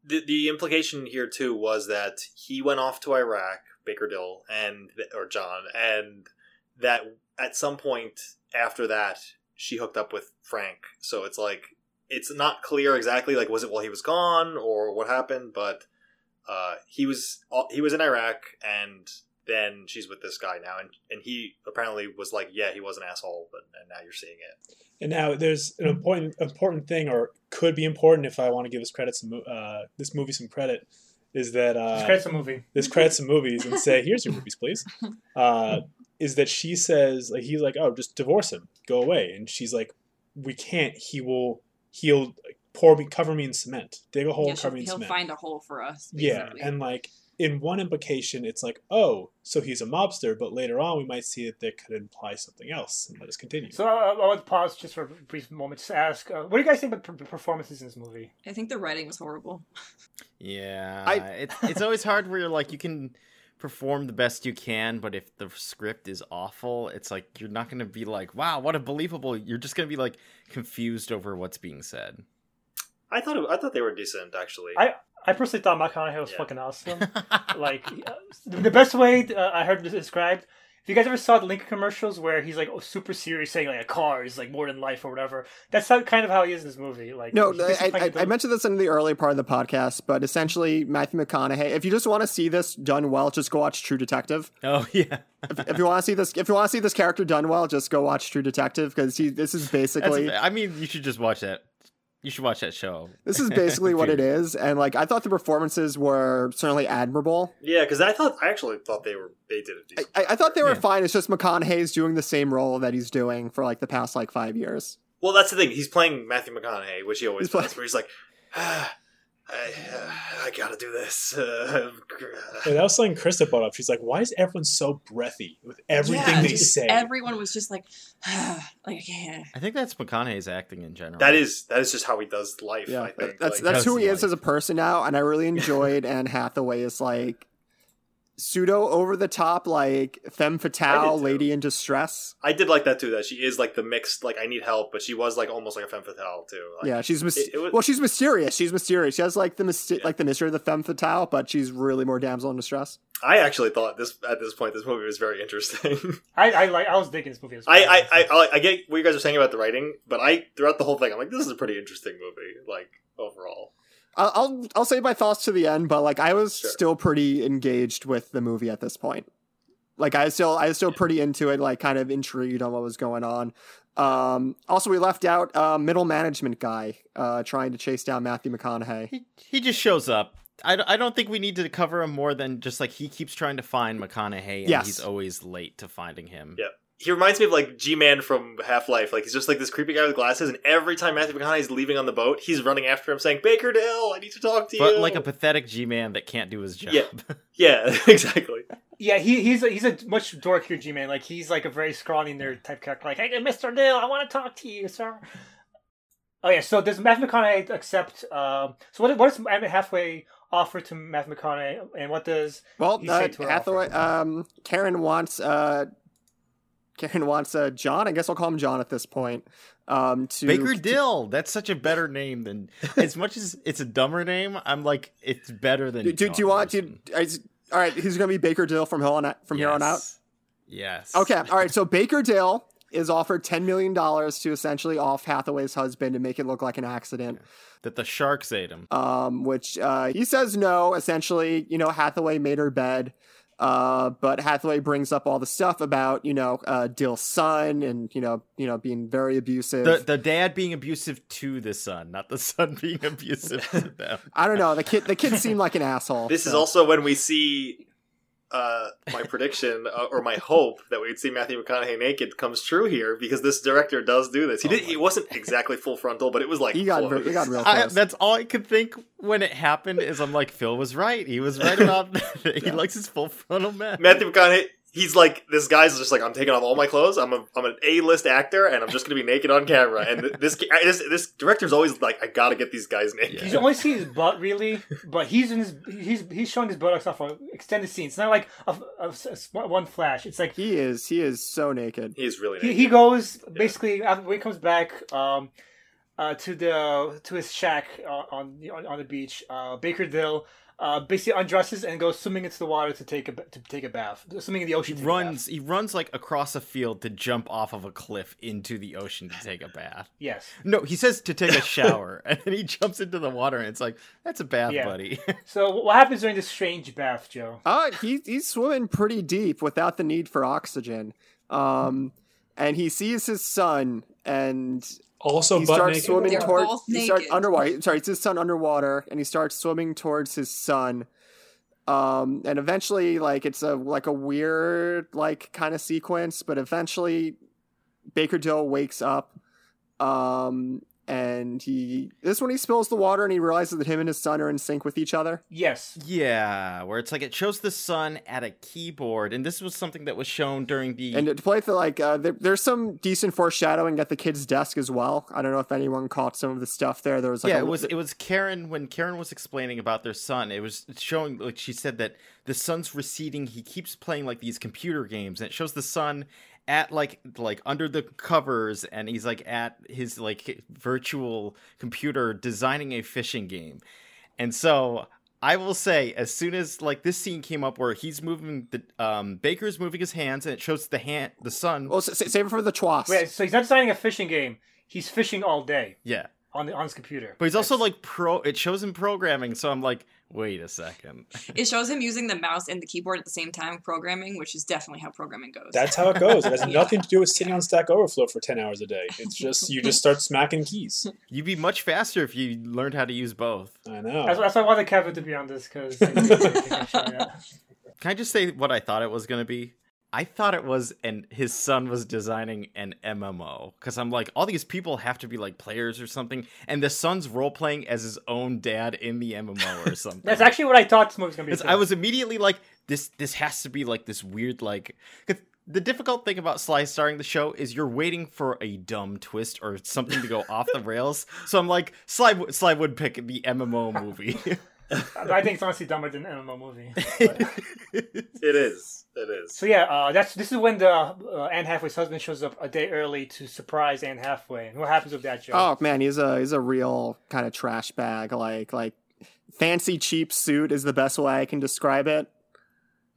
The, the implication here too was that he went off to Iraq, Baker Dill, and or John, and that at some point after that she hooked up with Frank. So it's like it's not clear exactly like was it while he was gone or what happened, but uh, he was he was in Iraq and then she's with this guy now, and and he apparently was like, yeah, he was an asshole, but and now you're seeing it. And now there's an important important thing, or could be important if I want to give this credit some uh, this movie some credit, is that uh, Just credit some movie. this credits some movies and say, "Here's your movies, please." Uh, is that she says like he's like, "Oh, just divorce him, go away," and she's like, "We can't. He will. He'll pour me, cover me in cement, dig a hole, Yeah, cover me in he'll cement." find a hole for us. yeah, and like in one implication, it's like, "Oh, so he's a mobster," but later on, we might see that that could imply something else. And let us continue. So I, I want to pause just for a brief moment to ask, uh, what do you guys think about per- performances in this movie? I think the writing was horrible. Yeah, I- it's it's always hard where you're like you can perform the best you can, but if the script is awful, it's like you're not gonna be like, wow, what a believable. You're just gonna be like confused over what's being said. I thought it, I thought they were decent actually. I I personally thought McConaughey was Yeah. fucking awesome. like the best way uh, I heard this described. If you guys ever saw the Lincoln commercials where he's like oh, super serious, saying like a car is like more than life or whatever, that's how, kind of how he is in this movie. Like No, he's I, I, I mentioned this in the early part of the podcast, but essentially Matthew McConaughey. If you just want to see this done well, just go watch True Detective. Oh yeah, If, if you want to see this, if you want to see this character done well, just go watch True Detective because he. This is That's, basically I mean, you should just watch that. You should watch that show. this is basically what it is, and like I thought the performances were certainly admirable. yeah, because I thought I actually thought they were they did it decent. I, I thought they were fine. It's just McConaughey's doing the same role that he's doing for like the past like five years. Well, that's the thing. He's playing Matthew McConaughey, which he always He's play- does, where he's like, ah, I, uh, I gotta do this. Uh, Yeah, that was something Krista brought up. She's like, "Why is everyone so breathy with everything yeah, they just say?" Everyone was just like, like yeah. I think that's McConaughey's acting in general. that is that is just how he does life. Yeah, I think that's Like, that's who he That's is as a person now, and I really enjoyed Anne Hathaway is like pseudo over the top like femme fatale lady in distress. I did like that too. That she is like the mixed, like I need help, but she was like almost like a femme fatale too. Like, yeah, she's mys- it- it was- well, she's mysterious. She's mysterious. She has like the mysti- like the mystery of the femme fatale, but she's really more damsel in distress. I actually thought this at this point this movie was very interesting. I, I like I was digging this movie. As I, well. I, I, I, I get what you guys are saying about the writing, but I throughout the whole thing, I'm like, this is a pretty interesting movie. Like overall, I'll I'll, I'll my thoughts to the end, but like I was Sure. still pretty engaged with the movie at this point. Like I was still I was still pretty into it, like kind of intrigued on what was going on. Um, also, we left out uh, middle management guy uh, trying to chase down Matthew McConaughey. He he just shows up. I, I don't think we need to cover him more than just like he keeps trying to find McConaughey and Yes. he's always late to finding him. yeah. He reminds me of like G Man from Half Life. Like he's just like this creepy guy with glasses, and every time Matthew McConaughey's leaving on the boat, he's running after him, saying, "Baker Dill, I need to talk to you." But like a pathetic G man that can't do his job. Yeah. yeah, exactly. Yeah, he, he's a, he's a much dorkier G man. Like he's like a very scrawny nerd type character. Like, hey, Mr. Dill, I want to talk to you, sir. Oh yeah, so does Matthew McConaughey accept? Um, so what what does Anne Hathaway offer to Matthew McConaughey, and what does Well, he uh, say to her? Hathaway, offer? um, Karen wants uh, Karen wants uh, John. I guess I'll call him John at this point. Um, to Baker to- Dill. That's such a better name than as much as it's a dumber name. I'm like it's better than. Do, do, do you want to? All right, he's gonna be Baker Dill from here on out, from here on out. Yes. Yes. Okay, all right. So Baker Dill is offered ten million dollars to essentially off Hathaway's husband and make it look like an accident. That the sharks ate him. Um, which uh, he says no. Essentially, you know, Hathaway made her bed. Uh, but Hathaway brings up all the stuff about you know uh, Dill's son and you know you know being very abusive. The the dad being abusive to the son, not the son being abusive to them. I don't know. The kid the kid seemed like an asshole. This is also when we see uh, my prediction uh, or my hope that we'd see Matthew McConaughey naked comes true here because this director does do this. He did. He wasn't exactly full frontal, but it was like he got close. he got real I, that's all I could think when it happened. Is I'm like Phil was right. He was right about he likes his full frontal man. Matthew McConaughey. He's like this guy's just like I'm taking off all my clothes. I'm a I'm an A list actor and I'm just gonna be naked on camera. And this this this director's always like I gotta get these guys naked. You only see his butt really, but he's in his he's he's showing his buttocks off for extended scenes. It's not like a, a- a- one flash. It's like he is he is so naked. He's really he, naked. he goes basically after when he comes back um uh to the to his shack uh, on, the- on on the beach. Uh, Baker Dill uh, basically undresses and goes swimming into the water to take a to take a bath, swimming in the He ocean. to take a bath. runs. He runs like across a field to jump off of a cliff into the ocean to take a bath. Yes. No, he says to take a shower, and then he jumps into the water, and it's like that's a bath, Yeah. buddy. So what happens during this strange bath, Joe? Uh, he, he's swimming pretty deep without the need for oxygen. Um, and he sees his son, and Also he butt starts naked. swimming towards. both He starts underwater. Sorry, it's his son underwater, and he starts swimming towards his son. Um, and eventually, like it's a like a weird like kind of sequence, but eventually, Baker Dill wakes up. Um, and he this is when he spills the water and he realizes that him and his son are in sync with each other. Yes. yeah, where it's like it shows the son at a keyboard, and this was something that was shown during the. And to play for like, uh, there, there's some decent foreshadowing at the kid's desk as well. I don't know if anyone caught some of the stuff there. There was like yeah, a, it was it was Karen when Karen was explaining about their son. It was showing like she said that the son's receding. He keeps playing like these computer games, and it shows the son at like like under the covers, and he's like at his like virtual computer designing a fishing game. And so I will say, as soon as like this scene came up where he's moving the um Baker's moving his hands, and it shows the hand the son. Well, s- s- save it for the twas. Wait, so he's not designing a fishing game. He's fishing all day Yeah. on the on his computer. But he's also like pro. It shows him programming, so I'm like, wait a second. It shows him using the mouse and the keyboard at the same time programming, which is definitely how programming goes. That's how it goes. It has nothing to do with sitting on Stack Overflow for ten hours a day. It's just you just start smacking keys. You'd be much faster if you learned how to use both. I know. That's, that's why I wanted Kevin to be on this because. Can I just say what I thought it was going to be? I thought it was, and his son was designing an MMO because I'm like, all these people have to be like players or something, and the son's role playing as his own dad in the MMO or something. That's actually what I thought this movie's gonna be. 'Cause too. I was immediately like, this this has to be like this weird like. 'cause the difficult thing about Sly starring the show is you're waiting for a dumb twist or something to go off the rails. So I'm like, Sly Sly would pick the MMO movie. I think it's honestly dumber than an MMO movie. It is. It is. So yeah, uh, that's this is when the uh, Anne Hathaway's husband shows up a day early to surprise Anne Hathaway. And what happens with that, Joe? Oh man, he's a he's a real kind of trash bag. Like like fancy cheap suit is the best way I can describe it.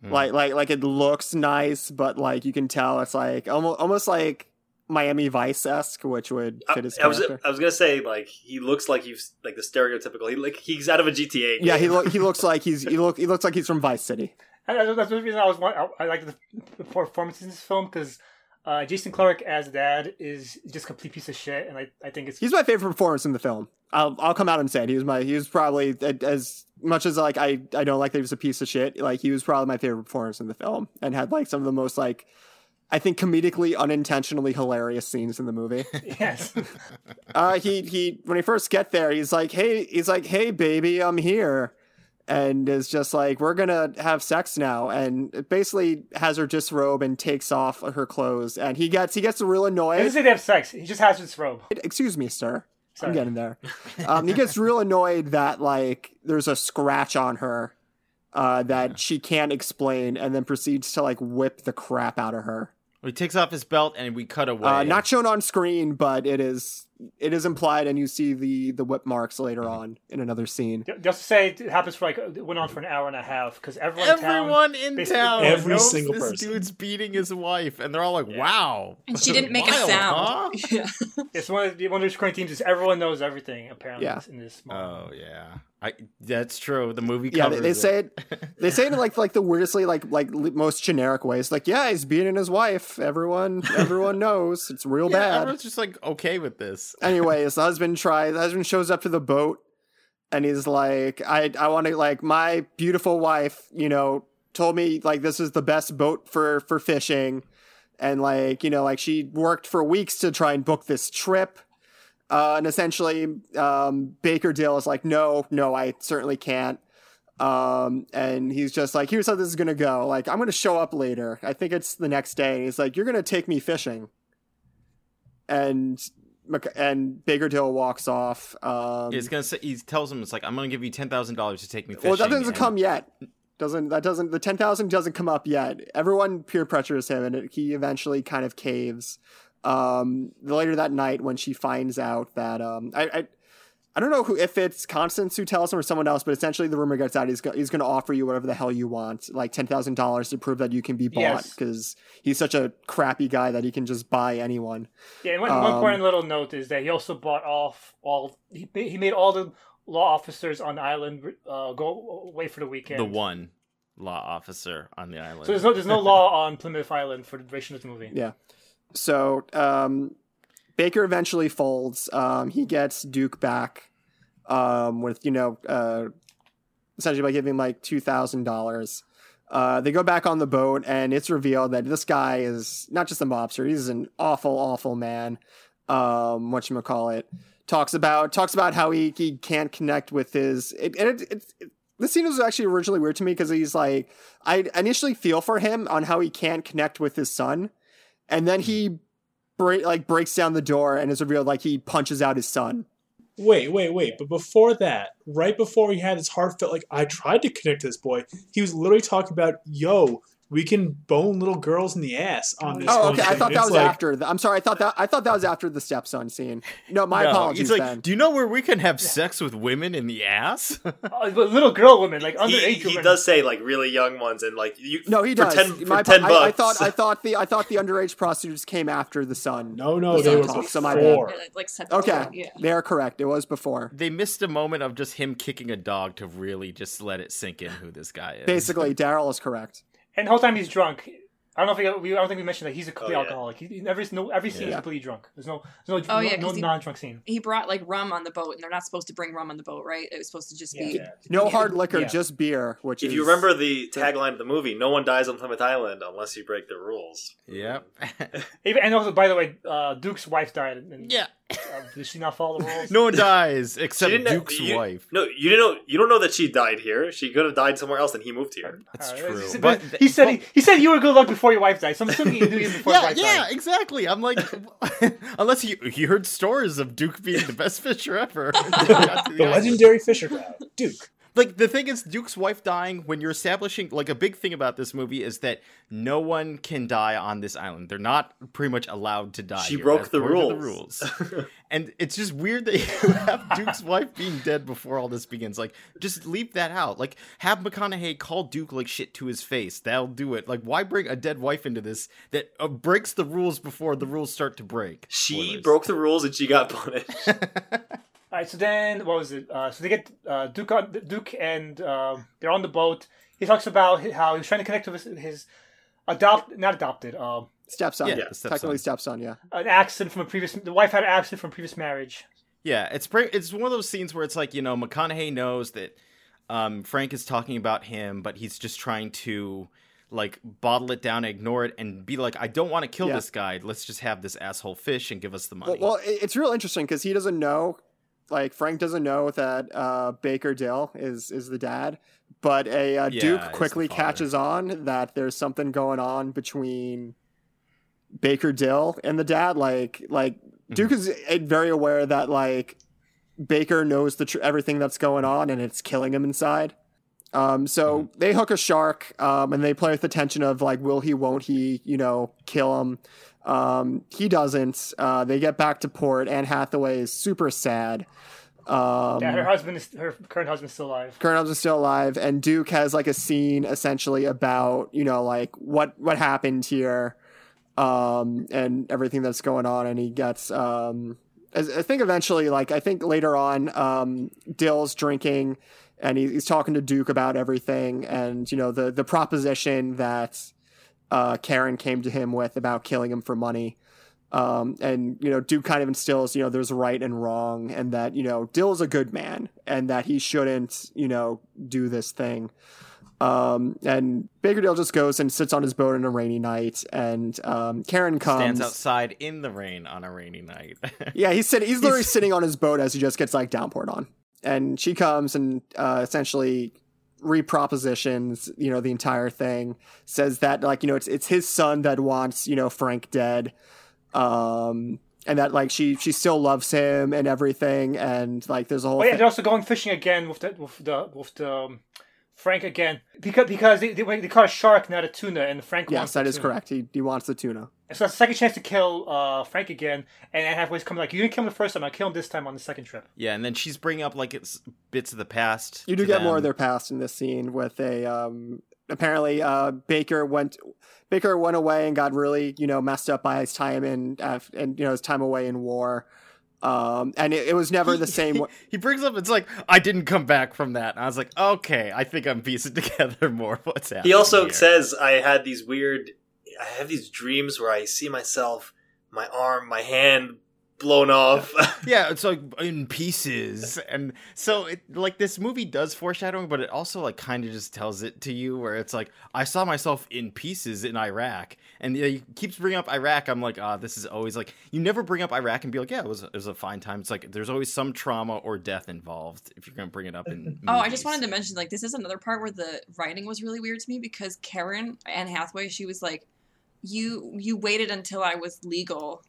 Hmm. Like like like it looks nice, but like you can tell it's like almost almost like Miami Vice esque, which would fit his I was character. I was gonna say like he looks like he's like the stereotypical. He like he's out of a GTA. yeah, he game. look he looks like he's he look he looks like he's from Vice City. And that's, that's the reason I was I, I like the, the performances in this film because uh, Jason Clarke as dad is just a complete piece of shit, and I, I think it's He's my favorite performance in the film. I'll I'll come out and say it. He was my he was probably as much as like I I don't like that he was a piece of shit. Like he was probably my favorite performance in the film and had like some of the most like I think comedically unintentionally hilarious scenes in the movie. yes. uh he he when he first get there he's like hey he's like hey baby I'm here and is just like we're gonna have sex now and basically has her disrobe and takes off her clothes and he gets he gets real He annoyed doesn't say they have sex. He just has his robe. excuse me sir Sorry. I'm getting there. Um, he gets real annoyed that like there's a scratch on her uh, that she can't explain, and then proceeds to like whip the crap out of her. He takes off his belt and we cut away. Uh, not shown on screen, but it is it is implied, and you see the the whip marks later mm-hmm. on in another scene. Just to say, it happens for like it went on for an hour and a half because everyone, in town Everyone in town Every knows single this person. dude's beating his wife, and they're all like, "Wow!" and she didn't make a sound. huh? Yeah. It's one of the one of the recurring themes is everyone knows everything apparently Yeah. in this. Small Oh yeah, I that's true. The movie Yeah, covers they, they say it. They say it in like like the weirdestly like like most generic ways. Like, yeah, he's beating his wife. Everyone everyone knows it's real yeah, bad. everyone's just like okay with this. Anyways, the husband tries. The husband shows up to the boat, and he's like, "I I want to like my beautiful wife. You know, told me like this is the best boat for for fishing, and like you know like she worked for weeks to try and book this trip." Uh, and essentially, um, Baker Dill is like, "No, no, I certainly can't." Um, and he's just like, "Here's how this is gonna go. Like, I'm gonna show up later. I think it's the next day." And he's like, "You're gonna take me fishing." And and Baker Dill walks off. Um, He's gonna say he tells him it's like I'm gonna give you ten thousand dollars to take me fishing. well, that doesn't and- come yet. Doesn't that doesn't the ten thousand doesn't come up yet? Everyone peer pressures him, and it, he eventually kind of caves. Um, later that night, when she finds out that um, I, I I don't know who if it's Constance who tells him or someone else, but essentially the rumor gets out he's go, he's going to offer you whatever the hell you want, like ten thousand dollars to prove that you can be bought Yes. because he's such a crappy guy that he can just buy anyone. Yeah, and one, Um, one important little note is that he also bought off all. He, he made all the law officers on the island uh, go away for the weekend. the one law officer on the island. So there's no there's no law on Plymouth Island for the duration of the movie. Yeah. So um, Baker eventually folds. Um, he gets Duke back um, with you know uh, essentially by giving like two thousand dollars. Uh, they go back on the boat, and it's revealed that this guy is not just a mobster; he's an awful, awful man. Um, what you call it? Talks about talks about how he, he can't connect with his. It, it, it, it, this scene was actually originally weird to me because he's like, I initially feel for him on how he can't connect with his son, and then he break like breaks down the door and it's revealed like he punches out his son. Wait, wait, wait. But before that, right before he had his heartfelt, like, I tried to connect to this boy, he was literally talking about, yo, we can bone little girls in the ass on this. Oh, whole okay. I thought that It's was like, after. The, I'm sorry. I thought that I thought that was after the stepson scene. No, my No, apologies. He's like, then. do you know where we can have sex with women in the ass? Uh, but little girl women, like underage He, he women. does say like really young ones and like you. No, he for does. 10, for 10 I, bucks. I thought I thought the I thought the underage prostitutes came after the son. No, no, The they son were talk, so my before. bad. Yeah, like Okay, yeah. they are correct. It was before. they missed a moment of just him kicking a dog to really just let it sink in who this guy is. Basically, Daryl is correct. And the whole time he's drunk. I don't know if we, we I don't think we mentioned that he's a complete yeah. alcoholic. He, he- every no every scene is completely drunk. There's no there's no Oh, no, yeah, no 'cause he- non-drunk scene. He brought like rum on the boat, and they're not supposed to bring rum on the boat, right? It was supposed to just be. Yeah. No hard liquor, Yeah. just beer. Which if is you remember the tagline of the movie, no one dies on Plymouth Island unless you break the rules. Yep. Even, and also, by the way, uh, Duke's wife died. And, yeah. Uh, did she not follow the rules? No one dies except Duke's you- wife. No, you didn't know. You don't know that she died here. She could have died somewhere else, and he moved here. That's Uh, true. he said- But he said he, he said you were good luck before your wife died. So I'm assuming you knew him before yeah, his wife yeah, died. exactly. I'm like, unless he he heard stories of Duke being the best fisher ever. The legendary Fisher guy, Duke. Like the thing is duke's wife dying when you're establishing like a big thing about this movie is that no one can die on this island they're not pretty much allowed to die She here. broke the rules. rules and it's just weird that you have duke's wife being dead before all this begins like just leave that out like have mcconaughey call duke like shit to his face that'll do it like why bring a dead wife into this that uh, breaks the rules before the rules start to break She Spoilers. broke the rules and she got punished. All right, so then what was it? Uh, so they get uh, Duke on Duke and uh, they're on the boat. He talks about how he was trying to connect with his, his adopt not adopted um stepson. Yeah, the stepson. Technically stepson. Yeah. an accident from a previous the wife had an accident from a previous marriage. Yeah, it's pre- it's one of those scenes where it's like you know McConaughey knows that um, Frank is talking about him, but he's just trying to like bottle it down, ignore it, and be like, I don't want to kill Yeah. this guy. Let's just have this asshole fish and give us the money. well, it- it's real interesting because he doesn't know, like Frank doesn't know that uh, Baker Dill is is the dad, but a uh, Yeah, Duke quickly catches on that there's something going on between Baker Dill and the dad. Like like Mm-hmm. Duke is uh, very aware that like Baker knows the tr- everything that's going on and it's killing him inside. Um, so Mm-hmm. they hook a shark, um, and they play with the tension of like, will he, won't he, you know, kill him? Um, he doesn't. Uh, they get back to port. Anne Hathaway is super sad. Um, Yeah, her husband is her current husband's still alive. Colonel's is still alive, and Duke has like a scene essentially about you know like what what happened here, um, and everything that's going on, and he gets um, I I think eventually like I think later on, um, Dill's drinking, and he, he's talking to Duke about everything, and you know the the proposition that uh, Karen came to him with about killing him for money. Um, and you know, Duke kind of instills, you know, there's right and wrong, and that you know, Dill is a good man, and that he shouldn't, you know, do this thing. Um, and Baker Dill just goes and sits on his boat on a rainy night, and um, Karen comes. Stands outside in the rain on a rainy night. Yeah, he's sitting. He's literally sitting on his boat as he just gets like downpoured on, and she comes and uh, essentially repropositions, you know, the entire thing. Says that like you know it's it's his son that wants you know Frank dead, um, and that like she she still loves him and everything, and like there's a whole. Oh yeah, thing- they're also going fishing again with the with the with the um, Frank again because because they, they they caught a shark, not a tuna, and Frank. yes, wants that is tuna. correct. He he wants the tuna. So that's a second chance to kill uh, Frank again, and Anne Hathaway's coming like, "You didn't kill him the first time. I kill him this time on the second trip." Yeah, and then she's bringing up like it's bits of the past. You do to get more of their past in this scene with a um apparently uh Baker went Baker went away and got really, you know, messed up by his time in uh, and you know his time away in war. Um and it, it was never the same wa- He brings up it's like I didn't come back from that. And I was like, okay, I think I'm piecing together more what's happening. He also here. says, "I had these weird, I have these dreams where I see myself, my arm, my hand blown off." yeah, it's like in pieces, and so it like this movie does foreshadowing, but it also like kind of just tells it to you where it's like I saw myself in pieces in Iraq, and you know, he keeps bringing up Iraq. I'm like, ah, this is always like you never bring up Iraq and be like, yeah, it was it was a fine time. It's like there's always some trauma or death involved if you're gonna bring it up in. Oh, I just wanted to mention like this is another part where the writing was really weird to me because Karen Anne Hathaway, she was like, "You you waited until I was legal."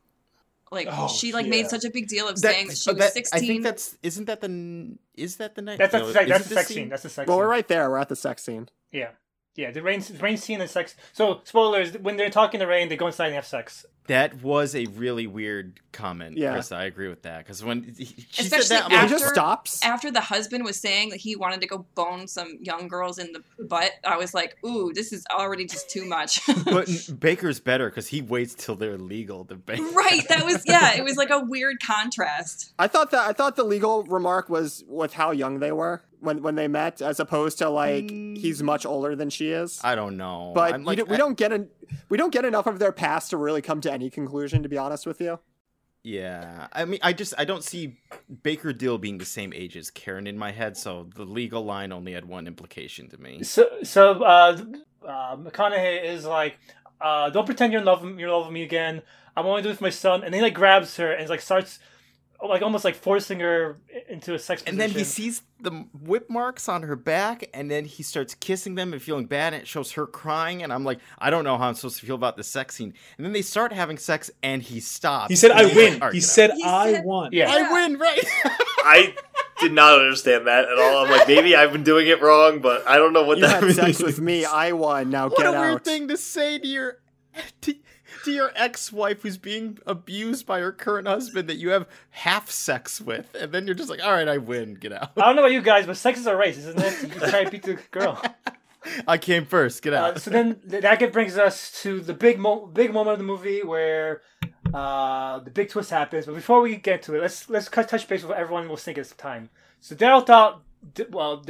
Like Oh, she like yeah. made such a big deal of That- saying that she oh, was that- sixteen. I think that's isn't that the is that the night? That's no, the sex, that's the sex scene. That's the sex Well, scene. we're right there. We're at the sex scene. Yeah, yeah. The rain, the rain scene and sex. So spoilers: when they're talking in the rain, they go inside and have sex. That was a really weird comment, Yeah. Chris. I agree with that because when he, she Especially said that, I'm He like, after, just stops. after the husband was saying that he wanted to go bone some young girls in the butt. I was like, "Ooh, this is already just too much." but Baker's better because he waits till they're legal to bake. right? That was yeah. It was like a weird contrast. I thought that I thought the legal remark was with how young they were when when they met, as opposed to like he's much older than she is. I don't know, but I'm you like, don't- we I- don't get an, we don't get enough of their past to really come to any conclusion. To be honest with you, Yeah, I mean, I just I don't see Baker Dill being the same age as Karen in my head, so the legal line only had one implication to me. So, so uh, uh, McConaughey is like, uh, "Don't pretend you're in love. You're in love with me again. I'm only doing this for my son." And then he like grabs her and like starts, like almost like forcing her into a sex And then he sees the whip marks on her back, and then he starts kissing them and feeling bad, and it shows her crying, and I'm like, I don't know how I'm supposed to feel about this sex scene. And then they start having sex, and he stops. He said, "I win." like, He said, He "I said- won." Yeah. I win, right? I did not understand that at all. I'm like, maybe I've been doing it wrong, but I don't know what you that had means. sex with me. I won. Now What get a weird out. thing to say to your to, to your ex-wife who's being abused by her current husband that you have half sex with, and then you're just like, all right, I win, get out. I don't know about you guys, but sex is a race, isn't it? You try to beat the girl. I came first, get out. Uh, so then that brings us to the big mo- big moment of the movie where uh, the big twist happens. But before we get to it, let's let's touch base with everyone will think it's time. So Daryl thought, well,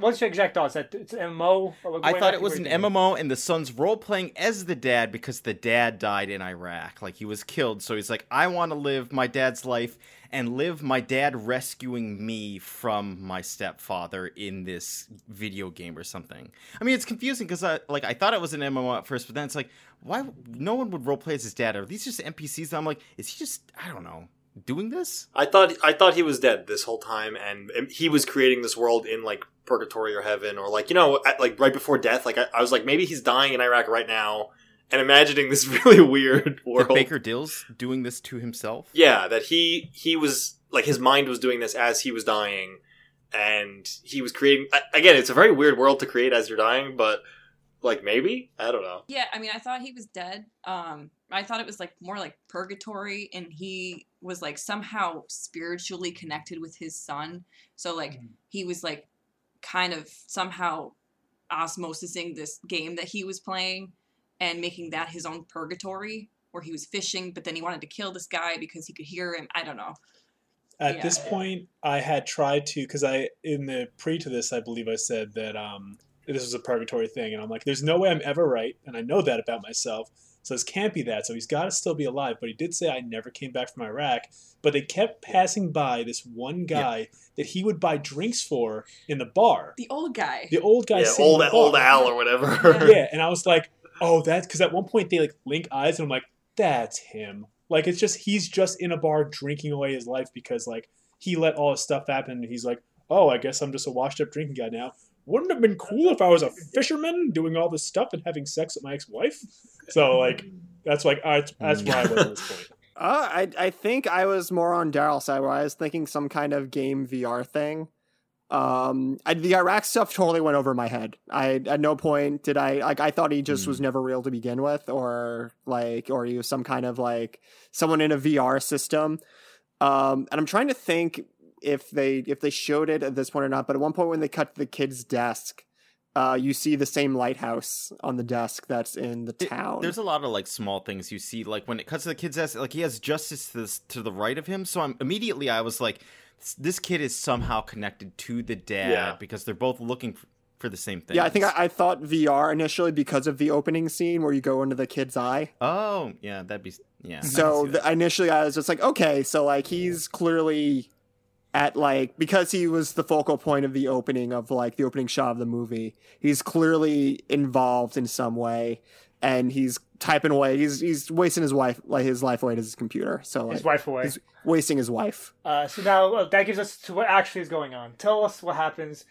what's your exact thoughts? That it's an MMO? I thought it was an? MMO, and the son's role playing as the dad because the dad died in Iraq. Like he was killed, so he's like, I want to live my dad's life and live my dad rescuing me from my stepfather in this video game or something. I mean, it's confusing because I like I thought it was an MMO at first, but then it's like, why no one would role play as his dad? Are these just NPCs? I'm like, is he just I don't know doing this? I thought I thought he was dead this whole time, and he was creating this world in like purgatory or heaven, or like you know, at, like right before death. Like I, I was like, maybe he's dying in Iraq right now, and imagining this really weird That world. Baker Dill's doing this to himself? Yeah, that he he was like his mind was doing this as he was dying, and he was creating. Again, it's a very weird world to create as you're dying, but like maybe I don't know. Yeah, I mean, I thought he was dead. Um, I thought it was like more like purgatory, and he was like somehow spiritually connected with his son. So like he was like kind of somehow osmosising this game that he was playing and making that his own purgatory, where he was fishing, but then he wanted to kill this guy because he could hear him. I don't know. At Yeah. this point, I had tried to because I in the pre to this, I believe I said that um, this was a purgatory thing, and I'm like, there's no way I'm ever right, and I know that about myself. So this can't be that. So he's got to still be alive. But he did say I never came back from Iraq. But they kept passing by this one guy that he would buy drinks for in the bar. The old guy. The old guy, Yeah, old the old bar. Al or whatever. yeah, and I was like, oh, that's because at one point they like link eyes, and I'm like, that's him. Like it's just he's just in a bar drinking away his life because like he let all his stuff happen, and he's like, oh, I guess I'm just a washed up drinking guy now. Wouldn't it have been cool if I was a fisherman doing all this stuff and having sex with my ex wife? So like that's like uh, that's where I was at this point. Uh, I I think I was more on Daryl's side where I was thinking some kind of game VR thing, Um, I, the Iraq stuff totally went over my head. I at no point did I like. I thought he just was never real to begin with, or like, or he was some kind of like someone in a VR system. Um, and I'm trying to think if they if they showed it at this point or not. But at one point when they cut to the kid's desk, uh, you see the same lighthouse on the desk that's in the town. There's a lot of like small things you see, like when it cuts to the kid's ass, like he has justice to, this, to the right of him. So I'm immediately I was like, this kid is somehow connected to the dad Yeah. because they're both looking for, for the same thing. yeah, I think I, I thought VR initially because of the opening scene where you go into the kid's eye. Oh yeah, that'd be yeah. So see the, initially I was just like, okay, so like he's clearly at like because he was the focal point of the opening of like the opening shot of the movie. He's clearly involved in some way, and he's typing away. He's he's wasting his wife like his life away to his computer. So His like, wife away. He's wasting his wife. Uh, so now uh, that gives us to what actually is going on. Tell us what happens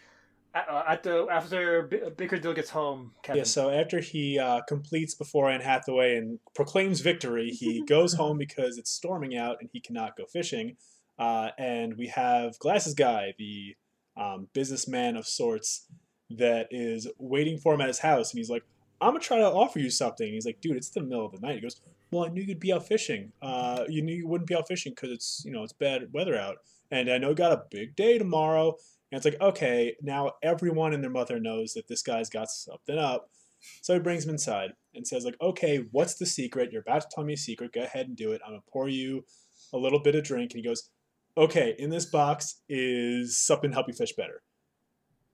at, uh, at the after B- Baker Dill gets home. Kevin. Yeah, so after he uh, completes before Anne Hathaway and proclaims victory, he goes home because it's storming out and he cannot go fishing. Uh, and we have Glasses Guy, the um, businessman of sorts, that is waiting for him at his house. And he's like, I'm going to try to offer you something. And he's like, dude, it's the middle of the night. He goes, well, I knew you'd be out fishing. Uh, you knew you wouldn't be out fishing because it's, you know, it's bad weather out. And I know you got a big day tomorrow. And it's like, okay, now everyone and their mother knows that this guy's got something up. So he brings him inside and says, like, okay, what's the secret? You're about to tell me a secret. Go ahead and do it. I'm gonna pour you a little bit of drink. And he goes, okay, in this box is something to help you fish better.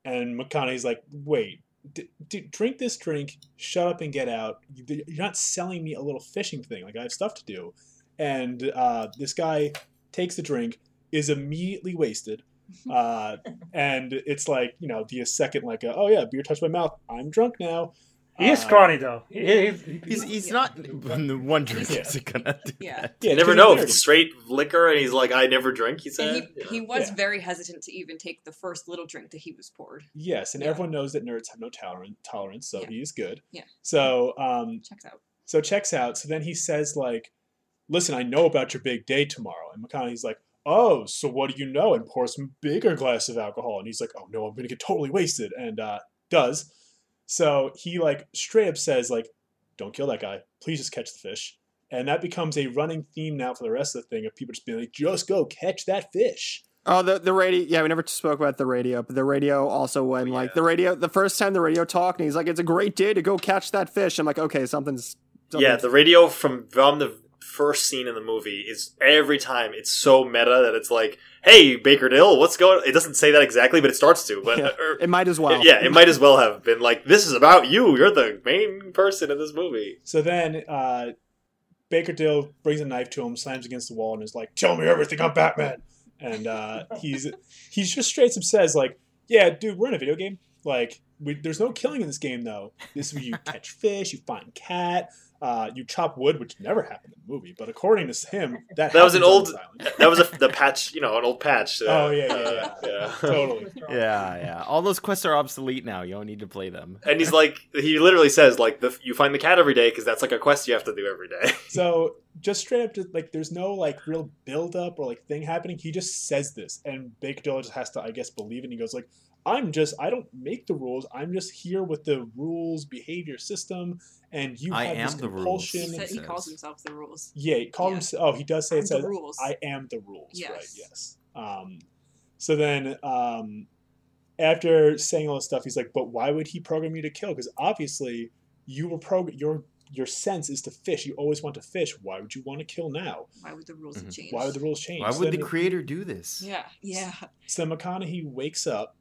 And McConaughey's like, wait, d- d- drink this drink, shut up and get out. You- You're not selling me a little fishing thing. Like, I have stuff to do. And uh, this guy takes the drink, is immediately wasted. Uh, and it's like, you know, the second, like, a, oh yeah, beer touched my mouth. I'm drunk now. He is Uh, scrawny though. He, he, he- He's he's not one drink Yeah. is gonna do Yeah. that. Yeah, you never know if it's straight liquor and he's like, I never drink. He And said, he, he was Yeah. very hesitant to even take the first little drink that he was poured. Yes, and Yeah. everyone knows that nerds have no tolerance, tolerance, so Yeah. he is good. Yeah. So, um, Checks out. so checks out. So then he says, like, "Listen, I know about your big day tomorrow." And McConaughey's like, "Oh, so what do you know?" And pours some bigger glass of alcohol. And he's like, "Oh no, I'm gonna get totally wasted." And uh, does. So he like straight up says, like, "Don't kill that guy. Please just catch the fish." And that becomes a running theme now for the rest of the thing of people just being like, "Just go catch that fish." Oh, the the radio. Yeah, we never spoke about the radio, but the radio also when oh, like the radio. The first time the radio talked, and he's like, "It's a great day to go catch that fish." I'm like, "Okay, something's." yeah, the radio from from the first scene in the movie is every time it's so meta that it's like, "Hey, Baker Dill, what's going?" It doesn't say that exactly, but it starts to. But Yeah, or- it might as well. yeah, it might as well have been like, "This is about you. You're the main person in this movie." So then uh, Baker Dill brings a knife to him, slams against the wall, and is like, "Tell me everything. I'm Batman." And uh, he's he's just straight up says like, "Yeah, dude, we're in a video game. Like, we, there's no killing in this game though. This is where you catch fish, you find cat, uh, you chop wood, which never happened in the movie. But according to him, that That was an old that was a, the patch. You know, an old patch. uh, Oh, yeah, yeah, yeah. yeah. totally. Yeah, yeah. All those quests are obsolete now. You don't need to play them. And he's like, he literally says like, the, "You find the cat every day because that's like a quest you have to do every day." So just straight up, just like there's no like real build up or like thing happening. He just says this, and Baker Dill just has to, I guess, believe it. And he goes like, "I'm just, I don't make the rules. I'm just here with the rules behavior system, and you I have this am the rules. compulsion." He, said, he calls himself the rules. Yeah, he called Yeah. him. Oh, he does say I'm it the says, rules. "I am the rules." Right? Yes. Yes. Um, so then, um, after saying all this stuff, he's like, "But why would he program you to kill? Because obviously, you were program your your sense is to fish. You always want to fish. Why would you want to kill now? Why would the rules have Mhm. changed? Why would the rules change? Why So would the then- creator do this? Yeah, yeah. So McConaughey wakes up,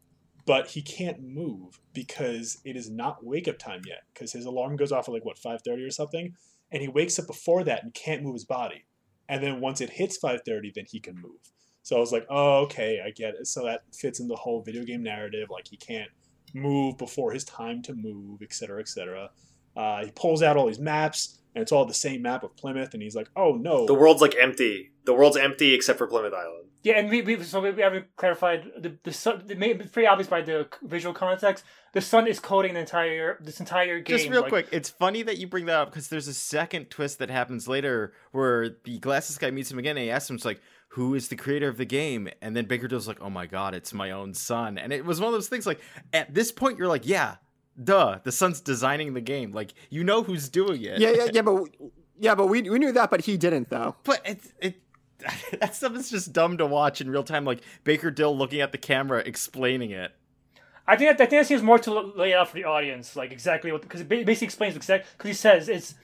but he can't move because it is not wake up time yet. Because his alarm goes off at like what five thirty or something, and he wakes up before that and can't move his body. And then once it hits five thirty, then he can move. So I was like, oh okay, I get it. So that fits in the whole video game narrative. Like he can't move before his time to move, et cetera, et cetera. Uh, he pulls out all these maps, and it's all the same map of Plymouth, and he's like, oh no, The world's like empty. The world's empty except for Plymouth Island. Yeah, and we, we so we we haven't clarified the the son. It made it's pretty obvious by the visual context. The son is coding the entire this entire game. Just real like- quick, it's funny that you bring that up because there's a second twist that happens later where the glasses guy meets him again and he asks him, it's like, who is the creator of the game? And then Baker Dill's like, oh my god, it's my own son. And it was one of those things like at this point you're like, yeah, duh, the son's designing the game. Like you know who's doing it. Yeah, yeah, yeah, but yeah, but we we knew that, but he didn't though. But it it that stuff is just dumb to watch in real time. Like Baker Dill looking at the camera explaining it. I think that, I think that seems more to lay out for the audience, like exactly what because it basically explains exactly because he says it's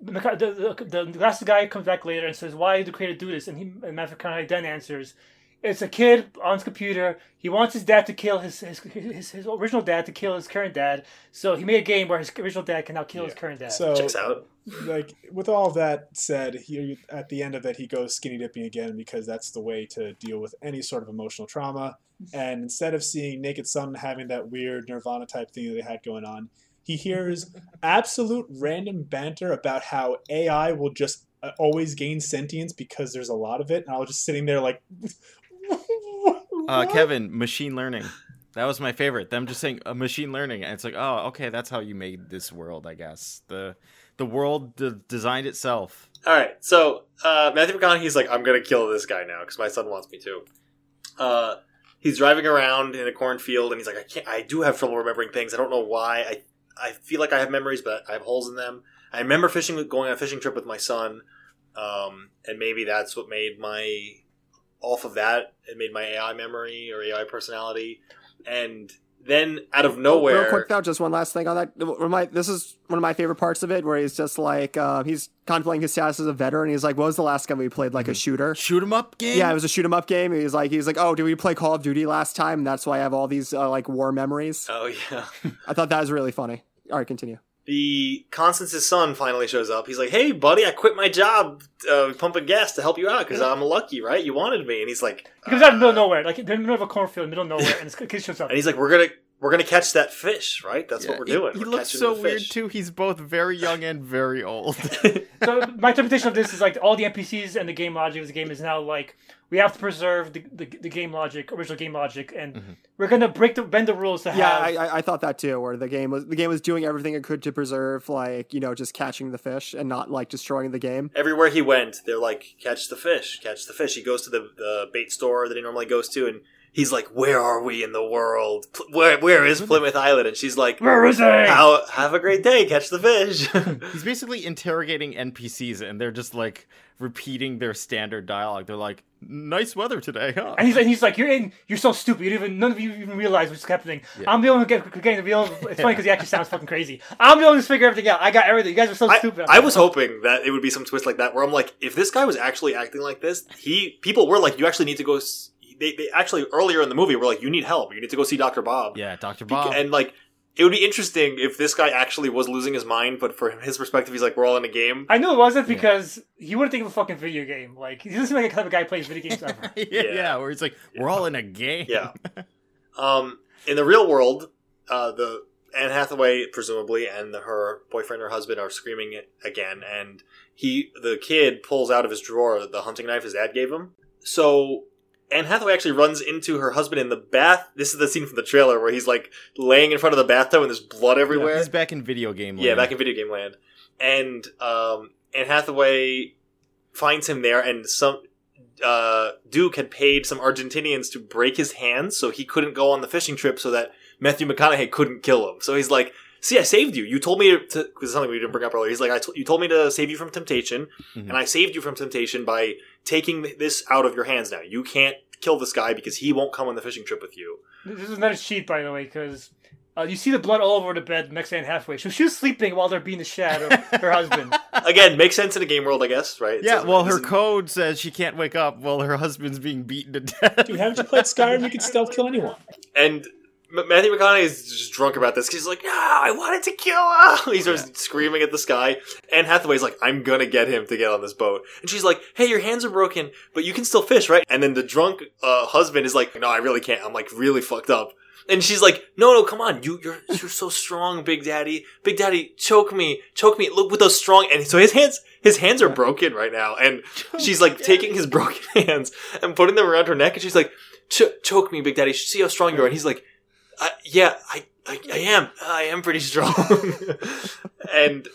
the, the, the, the last guy comes back later and says why did the creator do this and he and Matthew then answers it's a kid on his computer. He wants his dad to kill his his, his, his original dad to kill his current dad. So he made a game where his original dad can now kill his current dad. So, Checks out. like with all that said, he at the end of it he goes skinny dipping again because that's the way to deal with any sort of emotional trauma. And instead of seeing Naked Son having that weird Nirvana type thing that they had going on, he hears absolute random banter about how AI will just uh, always gain sentience because there's a lot of it, and I was just sitting there like, Uh, Kevin, machine learning. That was my favorite. Them just saying uh, machine learning, and it's like, oh, okay, that's how you made this world, I guess. the The world d- designed itself. All right, so uh, Matthew McConaughey's like, I'm gonna kill this guy now because my son wants me to. Uh, he's driving around in a cornfield, and he's like, I can't. I do have trouble remembering things. I don't know why. I I feel like I have memories, but I have holes in them. I remember fishing, going on a fishing trip with my son, um, and maybe that's what made my off of that. It made my AI memory or AI personality, and then out of nowhere, Real quick though, just one last thing on that. One my, this is one of my favorite parts of it, where he's just like uh, he's contemplating his status as a veteran. He's like, "What was the last game we played? Like a shooter? Shoot 'em up game? Yeah, it was a shoot 'em up game." He's like, he's like, "Oh, did we play Call of Duty last time? And that's why I have all these uh, like war memories." oh yeah. I thought that was really funny. All right, continue. The Constance's son finally shows up. He's like, "Hey, buddy, I quit my job uh, pumping gas to help you out because I'm lucky, right? You wanted me." And he's like, he comes out in middle of nowhere like in the middle of a cornfield in the middle of nowhere and this kid shows up and he's like, "We're gonna we're gonna catch that fish, right? That's what we're doing. He, We're looks so weird too. He's both very young and very old. so my interpretation of this is like all the NPCs and the game logic of the game is now like we have to preserve the, the, the game logic, original game logic, and Mm-hmm. we're gonna break the bend the rules to Yeah, have. I, I, I thought that too. Where the game was the game was doing everything it could to preserve, like you know, just catching the fish and not like destroying the game. Everywhere he went, they're like, "Catch the fish, catch the fish." He goes to the, the bait store that he normally goes to, and he's like, "Where are we in the world? Where where is Plymouth Island?" And she's like, Where is he? How, have a great day. Catch the fish." He's basically interrogating NPCs, and they're just like repeating their standard dialogue. They're like, "Nice weather today, huh?" and he's and he's like, "You're in. You're so stupid. You even none of you even realize what's happening. I'm the only one get, getting the real. It's funny because he actually sounds fucking crazy. I'm the only one who's figure everything out. I got everything. You guys are so I, stupid. I was hoping that it would be some twist like that, where I'm like, if this guy was actually acting like this, he people were like, you actually need to go. s- They, they actually earlier in the movie were like, you need help. You need to go see Doctor Bob. yeah, Doctor Bob. And like, it would be interesting if this guy actually was losing his mind, but from his perspective, he's like, we're all in a game. I knew it wasn't because he wouldn't think of a fucking video game. Like he doesn't seem like a type of guy who plays video games ever. yeah, yeah, where he's like, "We're all in a game." Yeah. Um, in the real world, uh, the Anne Hathaway presumably and the, her boyfriend or husband are screaming again, and he the kid pulls out of his drawer the hunting knife his dad gave him. So Anne Hathaway actually runs into her husband in the bath. This is the scene from the trailer where he's like laying in front of the bathtub and there's blood everywhere. He's back in video game. land. Yeah, back in video game land. And um, Anne Hathaway finds him there, and some uh, Duke had paid some Argentinians to break his hands so he couldn't go on the fishing trip, so that Matthew McConaughey couldn't kill him. So he's like, "See, I saved you. You told me to." Because something we didn't bring up earlier. He's like, I t- "You told me to save you from temptation, Mhm. and I saved you from temptation by taking this out of your hands. Now you can't." Kill this guy because he won't come on the fishing trip with you. This is another cheat, by the way, because uh, you see the blood all over the bed next to Anne Hathaway. So she was sleeping while they're beating the shit out of her husband. Again, makes sense in a game world, I guess, right? It Yeah, says- well, her is- code says she can't wake up while her husband's being beaten to death. Dude, haven't you played Skyrim? You can stealth kill anyone. And M- Matthew McConaughey is just drunk about this. He's like, "No, I wanted to kill him." He starts screaming at the sky. And Hathaway's like, "I'm gonna get him to get on this boat." And she's like, "Hey, your hands are broken, but you can still fish, right?" And then the drunk uh, husband is like, "No, I really can't. I'm like really fucked up." And she's like, "No, no, come on. You, you're you're so strong, Big Daddy. Big Daddy, choke me, choke me. Look with those strong." And so his hands, his hands are broken right now. And she's like taking his broken hands and putting them around her neck. And she's like, "Ch- "Choke me, Big Daddy. See how strong you are." And he's like, I, yeah, I, I, I am. I am pretty strong. and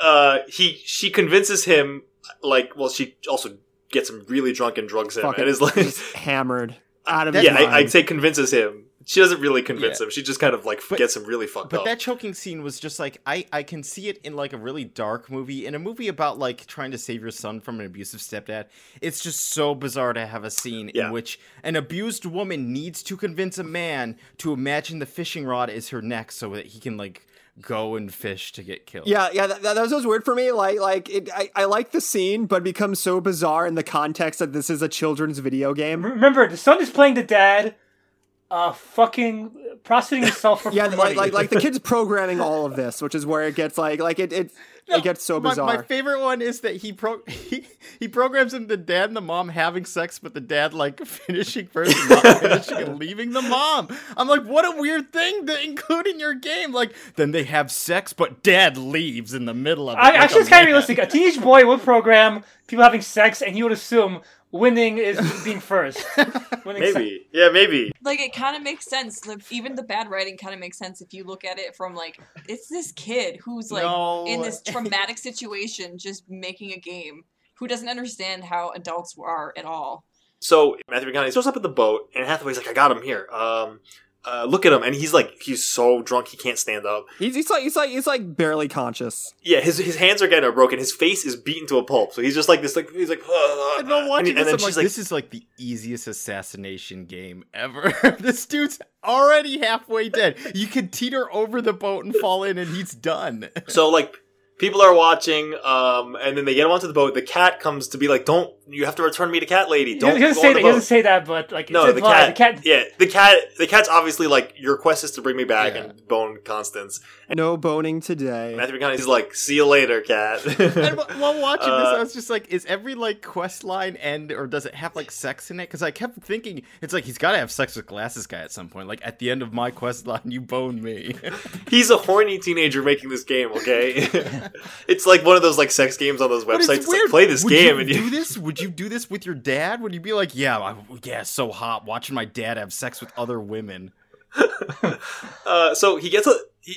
uh, he, she convinces him, like, well, she also gets him really drunk and drugs him, Fucking and is like, hammered out of his yeah, I. I'd say convinces him. She doesn't really convince Yeah. him. She just kind of like But- gets him really fucked But up. But that choking scene was just like I I can see it in like a really dark movie in a movie about like trying to save your son from an abusive stepdad. It's just so bizarre to have a scene Yeah. in which an abused woman needs to convince a man to imagine the fishing rod is her neck so that he can like go and fish to get killed. Yeah, yeah, that, that was always weird for me. Like, like it, I, I like the scene, but it becomes so bizarre in the context that this is a children's video game. Remember, the son is playing the dad, uh, fucking prostituting himself for Yeah, for like, like, like the kid's programming all of this, which is where it gets like, like it, it, it gets so bizarre. my favorite one is that he pro he, he programs him the dad and the mom having sex, but the dad like finishing first and not finishing and leaving the mom. I'm like, what a weird thing to include in your game. Like, then they have sex, but dad leaves in the middle of it. I, like actually, it's kind of realistic. A teenage boy would program people having sex, and he would assume winning is being first. Winning sex- maybe, yeah, maybe. Like it kind of makes sense. The, even the bad writing kind of makes sense if you look at it from like it's this kid who's like No. in this traumatic situation, just making a game, who doesn't understand how adults are at all. So Matthew McConaughey shows up at the boat, and Hathaway's like, "I got him here. Um, uh, look at him." And he's like, he's so drunk he can't stand up. he's, he's like, he's like, he's like barely conscious. Yeah, his his hands are getting broken. His face is beaten to a pulp. So he's just like this, like he's like. And, watching and this, then she's like, like, this is like the easiest assassination game ever. this dude's already halfway dead. You could teeter over the boat and fall in, and he's done. So like people are watching, um, and then they get him onto the boat. The cat comes to be like, "Don't you have to return me to cat lady? He Don't he doesn't go say on that. the He doesn't say that, but like No, it's the cat, The cat. Yeah, the cat. The cat's obviously like your quest is to bring me back Yeah. and bone Constance. And No boning today. Matthew McConaughey's like, "See you later, cat." And while watching this, Uh, I was just like, is every like quest line end or does it have like sex in it? Because I kept thinking it's like he's got to have sex with glasses guy at some point. Like at the end of my quest line, you bone me. He's a horny teenager making this game. Okay, it's like one of those like sex games on those websites. it's like play this Would game you and do this? Would you do this with your dad? Would you be like, yeah, I, yeah, so hot watching my dad have sex with other women? Uh, so he gets a he,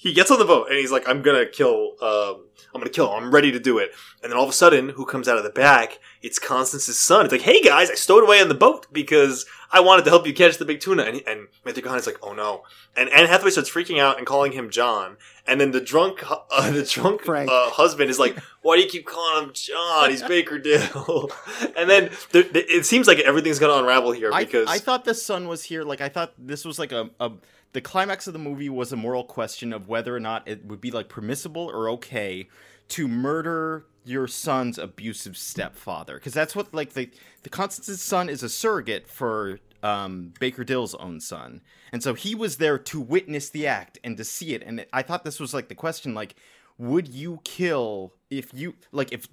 he gets on the boat and he's like, "I'm gonna kill. Um, I'm gonna kill him. I'm ready to do it." And then all of a sudden, who comes out of the back? It's Constance's son. It's like, "Hey guys, I stowed away on the boat because I wanted to help you catch the big tuna." And, and Matthew McConaughey's like, "Oh no!" And Anne Hathaway starts freaking out and calling him John. And then the drunk uh, the drunk uh, husband is like, "Why do you keep calling him John? He's Baker Dill." and then there, it seems like everything's gonna unravel here I, because I thought the son was here. Like I thought this was like a, a the climax of the movie was a moral question of whether or not it would be like permissible or okay to murder your son's abusive stepfather because that's what like the the Constance's son is a surrogate for um, Baker Dill's own son, and so he was there to witness the act and to see it. And I thought this was like the question, like, would you kill if you like if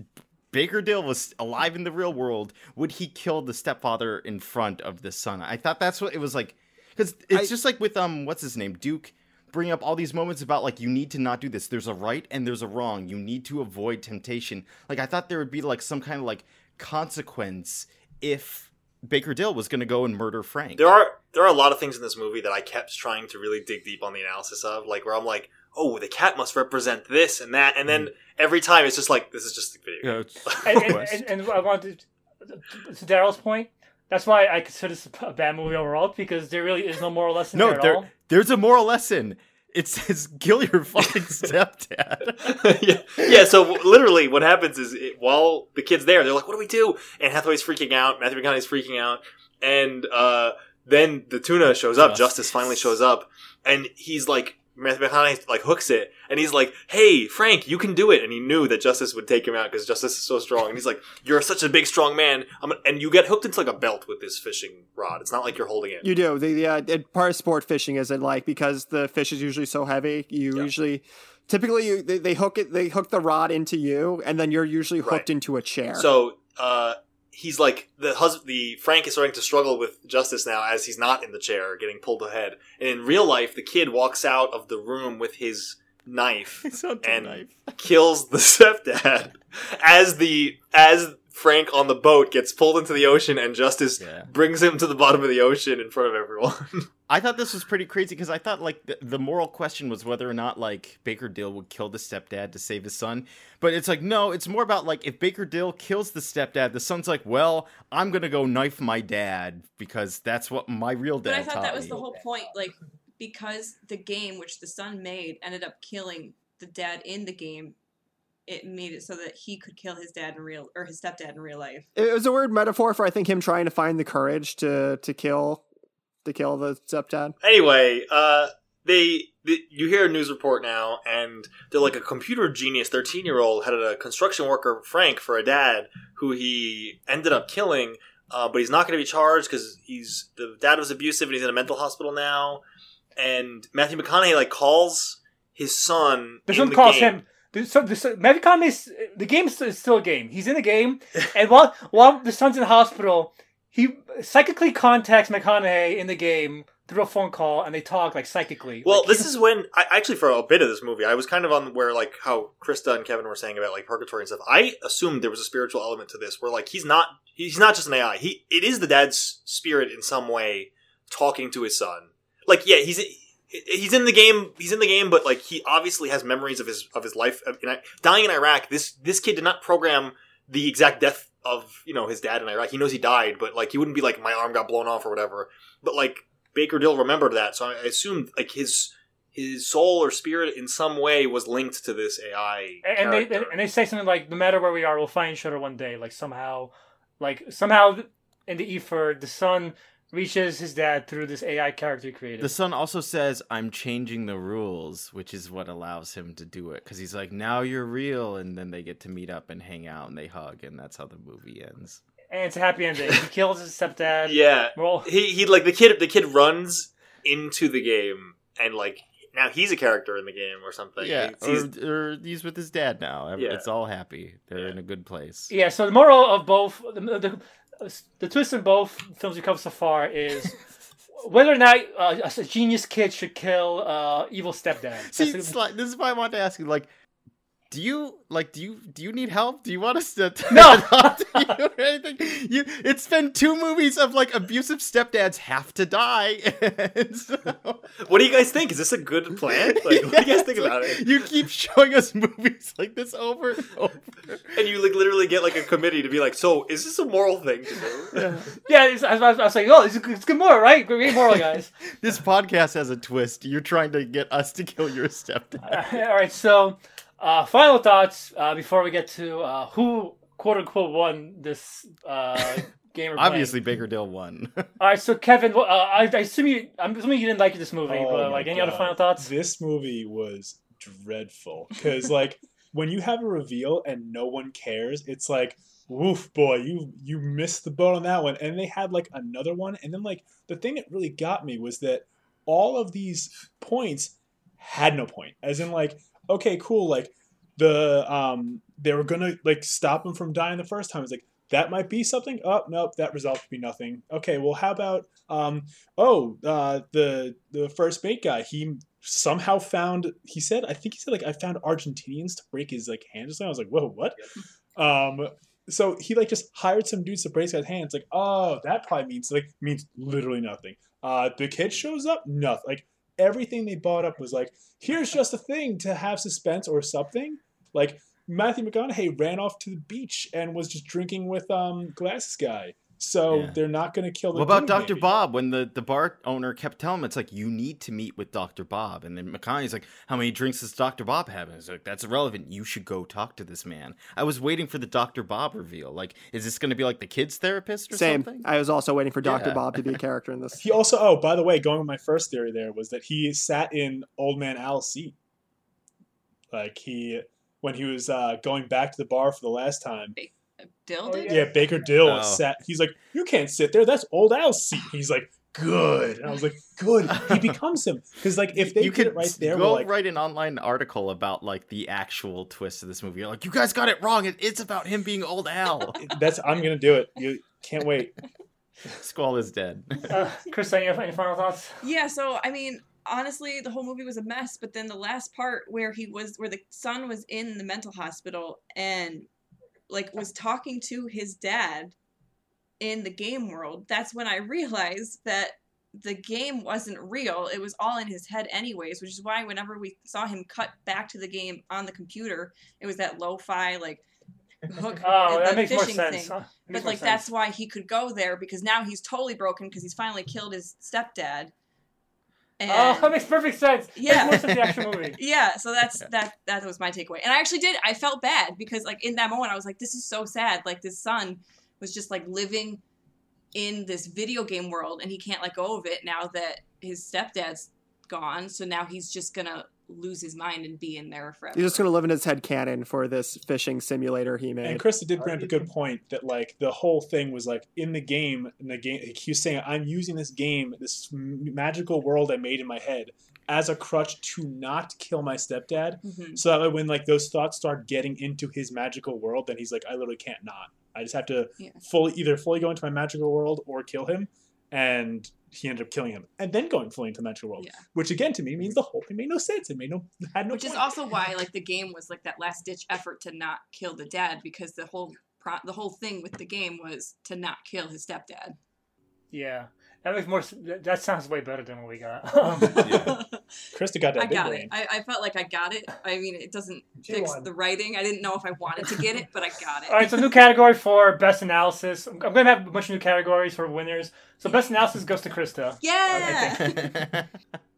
Baker Dill was alive in the real world, would he kill the stepfather in front of the son? I thought that's what it was like, because it's I- just like with um, what's his name, Duke, bring up all these moments about like you need to not do this. There's a right and there's a wrong. You need to avoid temptation. Like I thought there would be like some kind of like consequence if Baker Dill was going to go and murder Frank. there are there are a lot of things in this movie that I kept trying to really dig deep on the analysis of, like where I'm like, oh, the cat must represent this and that, and then every time it's just like this is just the video. Yeah, it's- and, and, and, and I wanted to Daryl's point. That's why I consider this a bad movie overall because there really is no moral lesson no, there at there, all. there's a moral lesson. It says kill your fucking stepdad. yeah, yeah. So literally, what happens is it, while the kid's there, they're like, "What do we do?" And Hathaway's freaking out. Matthew McConaughey's freaking out, and uh, then the tuna shows up. Justice. Justice finally shows up, and he's like, Matthew McConaughey like hooks it, and he's like, "Hey, Frank, you can do it." And he knew that Justice would take him out because Justice is so strong. And he's like, "You're such a big, strong man." I'm, and you get hooked into like a belt with this fishing rod. It's not like you're holding it. You do. The, the uh, it, part of sport fishing isn't like because the fish is usually so heavy. You Yeah. usually, typically, you they, they hook it. They hook the rod into you, and then you're usually hooked Right. into a chair. So uh, he's like the husband. The Frank is starting to struggle with justice now as he's not in the chair, getting pulled ahead. And in real life, the kid walks out of the room with his knife It's not the and knife. kills the stepdad as the as Frank on the boat gets pulled into the ocean, and Justice brings him to the bottom of the ocean in front of everyone. I thought this was pretty crazy because I thought like the, the moral question was whether or not like Baker Dill would kill the stepdad to save his son, but it's like no, it's more about like if Baker Dill kills the stepdad, the son's like, well, I'm gonna go knife my dad because that's what my real dad But I thought that was me. the whole point, like because the game which the son made ended up killing the dad in the game. It made it so that he could kill his dad in real or his stepdad in real life. It was a weird metaphor for I think him trying to find the courage to to kill to kill the stepdad. anyway, uh, they, they you hear a news report now, and they're like a computer genius, thirteen year old had a construction worker Frank for a dad who he ended up killing, uh, but he's not going to be charged because he's the dad was abusive and he's in a mental hospital now. And Matthew McConaughey like calls his son. This in one the calls game. him. So the son- Matthew Conaughey's the game is is still a game. He's in the game, and while while the son's in the hospital, he psychically contacts McConaughey in the game through a phone call, and they talk like psychically. Well, Like, this is when I actually for a bit of this movie, I was kind of on where like how Krista and Kevin were saying about like purgatory and stuff. I assumed there was a spiritual element to this, where like he's not he's not just an AI. He it is the dad's spirit in some way talking to his son. Like yeah, he's he's in the game. He's in the game, but like he obviously has memories of his of his life. In, dying in Iraq, this this kid did not program the exact death of you know his dad in Iraq. He knows he died, but like he wouldn't be like my arm got blown off or whatever. But like Baker Dill remembered that, so I assumed like his his soul or spirit in some way was linked to this AI. and they and they say something like, "No matter where we are, we'll find each other one day." Like somehow, like somehow in the ether, the son reaches his dad through this AI character created. The son also says, "I'm changing the rules," which is what allows him to do it. Because he's like, "Now you're real," and then they get to meet up and hang out and they hug, and that's how the movie ends. and it's a happy ending. He kills his stepdad. yeah, Well, he he like the kid the kid runs into the game and like now he's a character in the game or something. Yeah, He's- or, he's- or he's with his dad now. Yeah. It's all happy. They're in a good place. Yeah, so the moral of both the, the, the twist in both films we covered so far is whether or not uh, a genius kid should kill uh, evil stepdad. See, That's it's like, this is why I wanted to ask you, like, do you like do you do you need help? Do you want us to No! to you or anything? You it's been two movies of like abusive stepdads have to die. And so- what do you guys think? Is this a good plan? Like, what do you guys think about it? You keep showing us movies like this over and over. And you like literally get like a committee to be like, so is this a moral thing to do? yeah, it's, I, was, I was like, oh, it's, it's good moral, right? Great moral, guys. This podcast has a twist. You're trying to get us to kill your stepdad. All right, so uh, final thoughts uh, before we get to uh, who quote unquote won this uh, game. we're playing. Obviously, Baker Dill won. All right, so Kevin, uh, I, I assume you, I'm assuming you didn't like this movie, Oh but my like any other final thoughts? This movie was dreadful because like when you have a reveal and no one cares, it's like woof boy you you missed the boat on that one and they had like another one and then like the thing that really got me was that all of these points had no point as in like okay cool like the um they were gonna like stop him from dying the first time. It's like that might be something? Oh nope that result could be nothing. Okay well how about um oh uh the the first bait guy. He somehow found he said i think he said like i found argentinians to break his like hand or i was like whoa what? Um so he like just hired some dudes to break his hands like oh that probably means like means literally nothing. Uh the kid shows up? Nothing like everything they bought up was like here's just a thing to have suspense or something. Like matthew mcconaughey ran off to the beach and was just drinking with um glasses guy so Yeah. they're not going to kill the What about Dr. Bob when the, the bar owner kept telling him, it's like, you need to meet with Dr. Bob. And then McConaughey's like, how many drinks does Dr. Bob have? And it's like, that's irrelevant. You should go talk to this man. I was waiting for the Dr. Bob reveal. Like, is this going to be like the kid's therapist or Same. something? I was also waiting for Dr. Yeah. Bob to be a character in this. He also, oh, by the way, going with my first theory there was that he sat in Old Man Al's seat. Like he, when he was uh, going back to the bar for the last time. Dill did? Yeah, Baker Dill Oh. sat. He's like, you can't sit there. That's Old Al's seat. He's like, good. And I was like, good. He becomes him because like if they you could it right there, go like, write an online article about like the actual twist of this movie. You're like, you guys got it wrong. It's about him being old Al. that's I'm gonna do it. You can't wait. Squall is dead. Uh, Chris, any, any final thoughts? Yeah, so I mean, honestly, the whole movie was a mess. But then the last part where he was, where the son was in the mental hospital and like was talking to his dad in the game world, that's when I realized that the game wasn't real. It was all in his head anyways, which is why whenever we saw him cut back to the game on the computer, it was that lo-fi like hook Oh, that makes more sense. thing. Huh? Makes But more like sense. that's why he could go there because now he's totally broken because he's finally killed his stepdad. Oh, and Oh, that makes perfect sense. Yeah. More sense the actual movie. yeah, so that's that that was my takeaway. And I actually did I felt bad because like in that moment I was like this is so sad. Like this son was just like living in this video game world and he can't let go of it now that his stepdad's gone. So now he's just going to lose his mind and be in there forever. He's just gonna live in his head canon for this fishing simulator he made. And Krista did bring up a good point that like the whole thing was like in the game, in the game, he was saying I'm using this game, this magical world I made in my head, as a crutch to not kill my stepdad. Mhm. So that way when like those thoughts start getting into his magical world, then he's like, I literally can't not. I just have to Yeah. fully either fully go into my magical world or kill him. And he ended up killing him, and then going fully into the magical world, Yeah. which again to me means the whole thing made no sense. It made no had no. Which is also why like the game was like that last ditch effort to not kill the dad because the whole pro- the whole thing with the game was to not kill his stepdad. Yeah, that makes more. That that sounds way better than what we got. Um, Krista got that I big got brain. it. I, I felt like I got it. I mean, it doesn't fix won. the writing. I didn't know if I wanted to get it, but I got it. All right, so new category for best analysis. I'm I'm gonna have a bunch of new categories for winners. So best analysis goes to Krista. Yeah.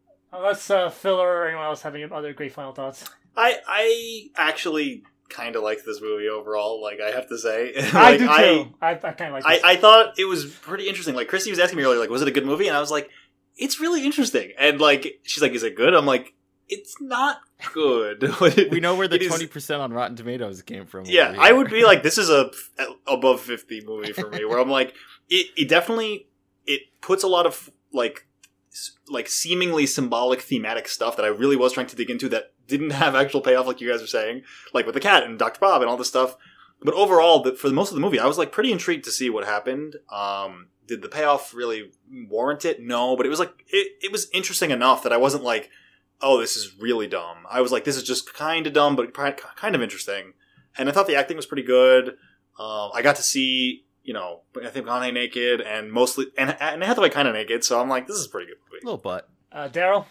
Unless uh, Phil or anyone else have any other great final thoughts. I I actually kind of like this movie overall. Like I have to say, I do I, too. I, I, kind of like I, this. I thought it was pretty interesting. Like Christy was asking me earlier, like, was it a good movie? And I was like, it's really interesting. And like, she's like, is it good? I'm like, it's not good. we know where the twenty percent on Rotten Tomatoes came from. yeah, I would be like, this is a f- above fifty movie for me. Where I'm like, it, it definitely it puts a lot of like like seemingly symbolic thematic stuff that I really was trying to dig into that didn't have actual payoff, like you guys were saying, like with the cat and Dr. Bob and all this stuff. But overall, the, for the most of the movie, I was like pretty intrigued to see what happened. Um, did the payoff really warrant it? No, but it was like it, it was interesting enough that I wasn't like, oh, this is really dumb. I was like, this is just kind of dumb, but kind of interesting. And I thought the acting was pretty good. Um, I got to see, you know, I think McConaughey naked and mostly and and Hathaway kind of naked, so I'm like, this is a pretty good movie. little butt. Uh, Daryl.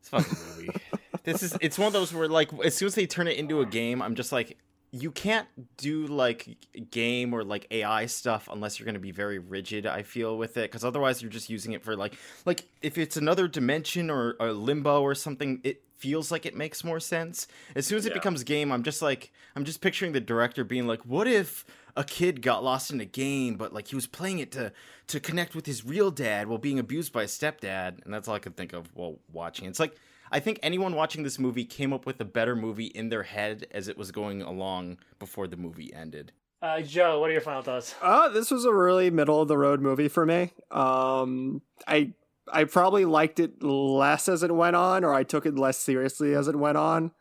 It's a fucking movie. this is it's one of those where like as soon as they turn it into a game, I'm just like you can't do like game or like AI stuff unless you're going to be very rigid. I feel with it because otherwise you're just using it for like like if it's another dimension or a limbo or something, it feels like it makes more sense. As soon as it Yeah. becomes game, I'm just like I'm just picturing the director being like, what if a kid got lost in a game, but like he was playing it to to connect with his real dad while being abused by his stepdad, and that's all I could think of while watching. It's like I think anyone watching this movie came up with a better movie in their head as it was going along before the movie ended. Uh, Joe, what are your final thoughts? Uh, this was a really middle of the road movie for me. Um, I I probably liked it less as it went on, or I took it less seriously as it went on.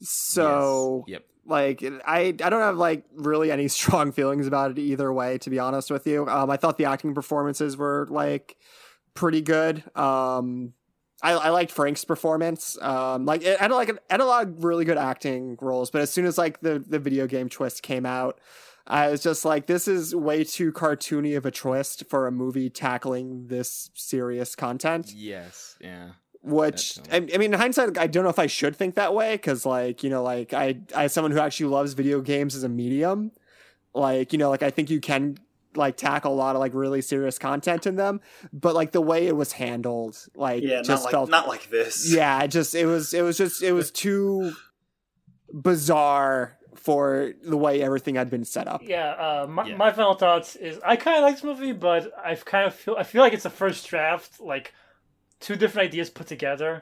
So, Yes. Yep. like, I I don't have like really any strong feelings about it either way. To be honest with you, um, I thought the acting performances were like pretty good. Um, I, I liked Frank's performance. Um, like it had like it had a lot of really good acting roles, but as soon as like the the video game twist came out, I was just like, this is way too cartoony of a twist for a movie tackling this serious content. Yes. Yeah. Which I, I mean, in hindsight, I don't know if I should think that way because, like, you know, like I, I, as someone who actually loves video games as a medium, like, you know, like I think you can like tackle a lot of like really serious content in them, but like the way it was handled, like, Yeah, just not like felt not like this. yeah, it just it was it was just it was too bizarre for the way everything had been set up. Yeah, uh, my, Yeah. my final thoughts is I kind of like this movie, but I kind of feel I feel like it's a first draft, like two different ideas put together.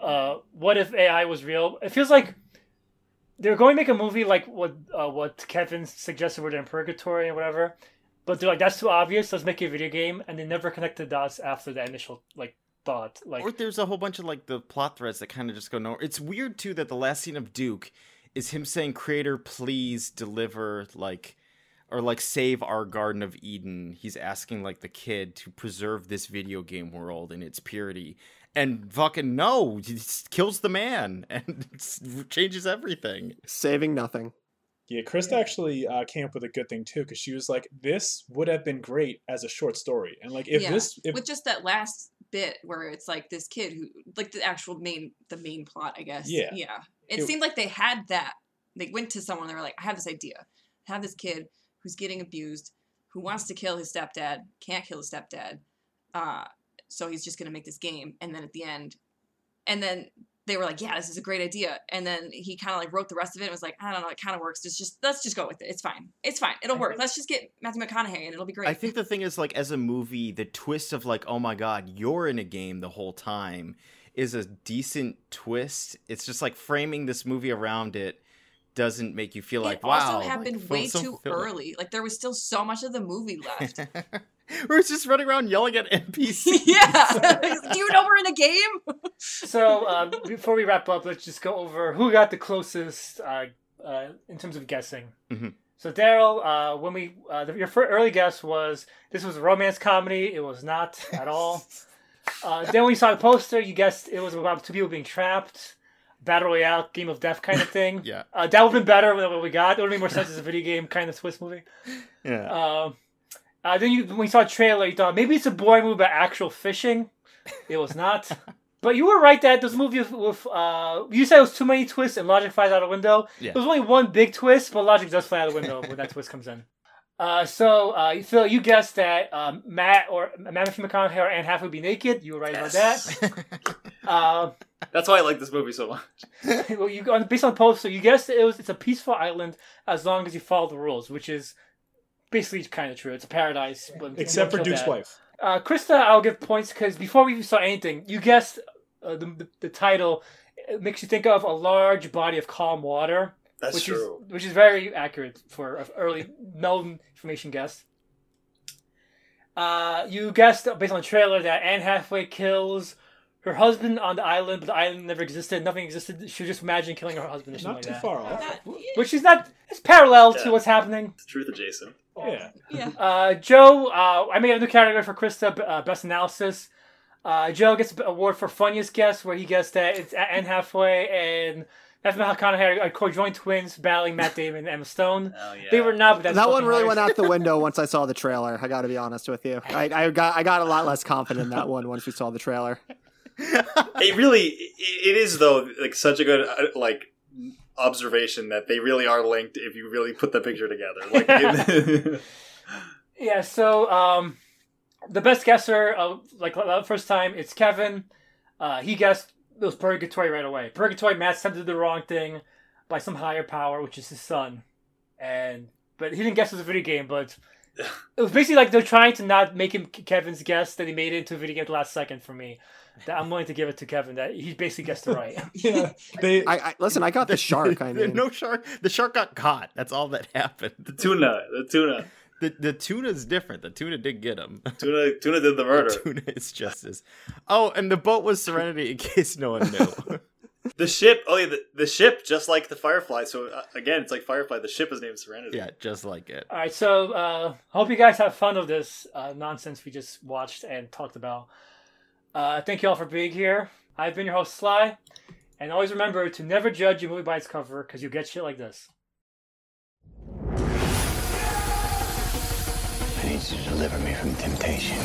Uh, what if AI was real? It feels like they're going to make a movie like what uh, what Kevin suggested, where they're in purgatory and whatever. But they're like, that's too obvious. Let's make a video game, and they never connect the dots after the initial like thought. Like, or there's a whole bunch of like the plot threads that kind of just go nowhere. It's weird too that the last scene of Duke is him saying, "Creator, please deliver like." Or like save our Garden of Eden. He's asking like the kid to preserve this video game world in its purity, and fucking no, he just kills the man and changes everything. Saving nothing. Yeah, Krista actually uh, came up with a good thing too, because she was like, "This would have been great as a short story," and like if yeah. this, if with just that last bit where it's like this kid who, like the actual main, the main plot, I guess. Yeah. Yeah. It, It- seemed like they had that. They went to someone. They were like, "I have this idea. I have this kid who's getting abused, who wants to kill his stepdad, can't kill his stepdad, uh, so he's just gonna make this game." And then at the end, and then they were like, "Yeah, this is a great idea." And then he kind of like wrote the rest of it. and was like, "I don't know, it kind of works. It's just let's just go with it. It's fine. It's fine. It'll work. Let's just get Matthew McConaughey and it'll be great." I think the thing is like as a movie, the twist of like, oh my god, you're in a game the whole time is a decent twist. It's just like framing this movie around it doesn't make you feel like it wow. also happened felt way so too fulfilling. early. Like there was still so much of the movie left. We're just running around yelling at NPCs. yeah. Do you know we're in a game? So uh, before we wrap up, let's just go over who got the closest uh, uh, in terms of guessing. Mhm. So Daryl, uh, when we uh, the, your first early guess was this was a romance comedy. It was not at all. uh, then when you saw the poster, you guessed it was about two people being trapped, battle royale, game of death kind of thing. Yeah. uh, that would have been better than what we got. It would have made more sense as a video game kind of twist movie. Yeah. Um, uh, then you, when you saw a trailer, you thought maybe it's a boring movie about actual fishing. It was not. but you were right that this movie with, with uh, you said it was too many twists and logic flies out the window. Yeah. There was only one big twist, but logic does fly out of the window when that twist comes in. Uh, so, uh, Phil, you guessed that um, Matt or Matthew McConaughey or Anne Hathaway would be naked. You were right about that. uh, That's why I like this movie so much. well, you on based on the poster, you guessed it was it's a peaceful island as long as you follow the rules, which is basically kind of true. It's a paradise, but except for don't Duke's dad. wife. Uh, Krista, I'll give points because before we saw anything, you guessed uh, the, the the title. It makes you think of a large body of calm water. That's which true. Is, which is very accurate for an early known information guess. Uh, you guessed based on the trailer that Anne Hathaway kills her husband on the island, but the island never existed. Nothing existed. She just imagined killing her husband or something Not like too that. far off. That- Which is not. It's parallel Yeah. to what's happening. Truth adjacent. Yeah. yeah. Uh, Joe, uh, I made a new category for Krista, uh, best analysis. Uh, Joe gets an award for funniest guess, where he guessed that it's A- Anne Hathaway and Matthew McConaughey are co-joint twins battling Matt Damon and Emma Stone. Oh yeah. They were not, but that's that one fucking really went out the window once I saw the trailer. I got to be honest with you. I, I got I got a lot less confident in that one once we saw the trailer. It really, it, it is though, like such a good uh, like observation that they really are linked if you really put the picture together. Like, it- Yeah, so um, the best guesser, uh, like the first time, it's Kevin. Uh, he guessed it was Purgatory right away. Purgatory, Matt sent to do the wrong thing by some higher power, which is his son, and but he didn't guess it was a video game. But it was basically like they're trying to not make him Kevin's guess that he made it into a video game at the last second for me. That I'm willing to give it to Kevin that he basically guessed it right. Yeah. They I, I listen. I got the shark. I mean, no shark. The shark got caught. That's all that happened. the tuna, the tuna, The the tuna's different. The tuna did get him. tuna, tuna did the murder. The tuna is justice. Oh, and the boat was Serenity. In case no one knew. The ship, oh yeah, the, the ship, just like the Firefly. So uh, again, it's like Firefly. The ship is named Serenity. yeah, just like it. All right, so uh, hope you guys have fun of this uh, nonsense we just watched and talked about. Uh, thank you all for being here. I've been your host Sly, and always remember to never judge a movie by its cover because you get shit like this. To deliver me from temptation.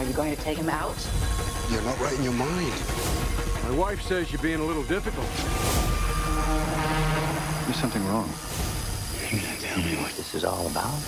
Are you going to take him out? You're not right in your mind. My wife says you're being a little difficult. There's something wrong. You're gonna tell me what this is all about?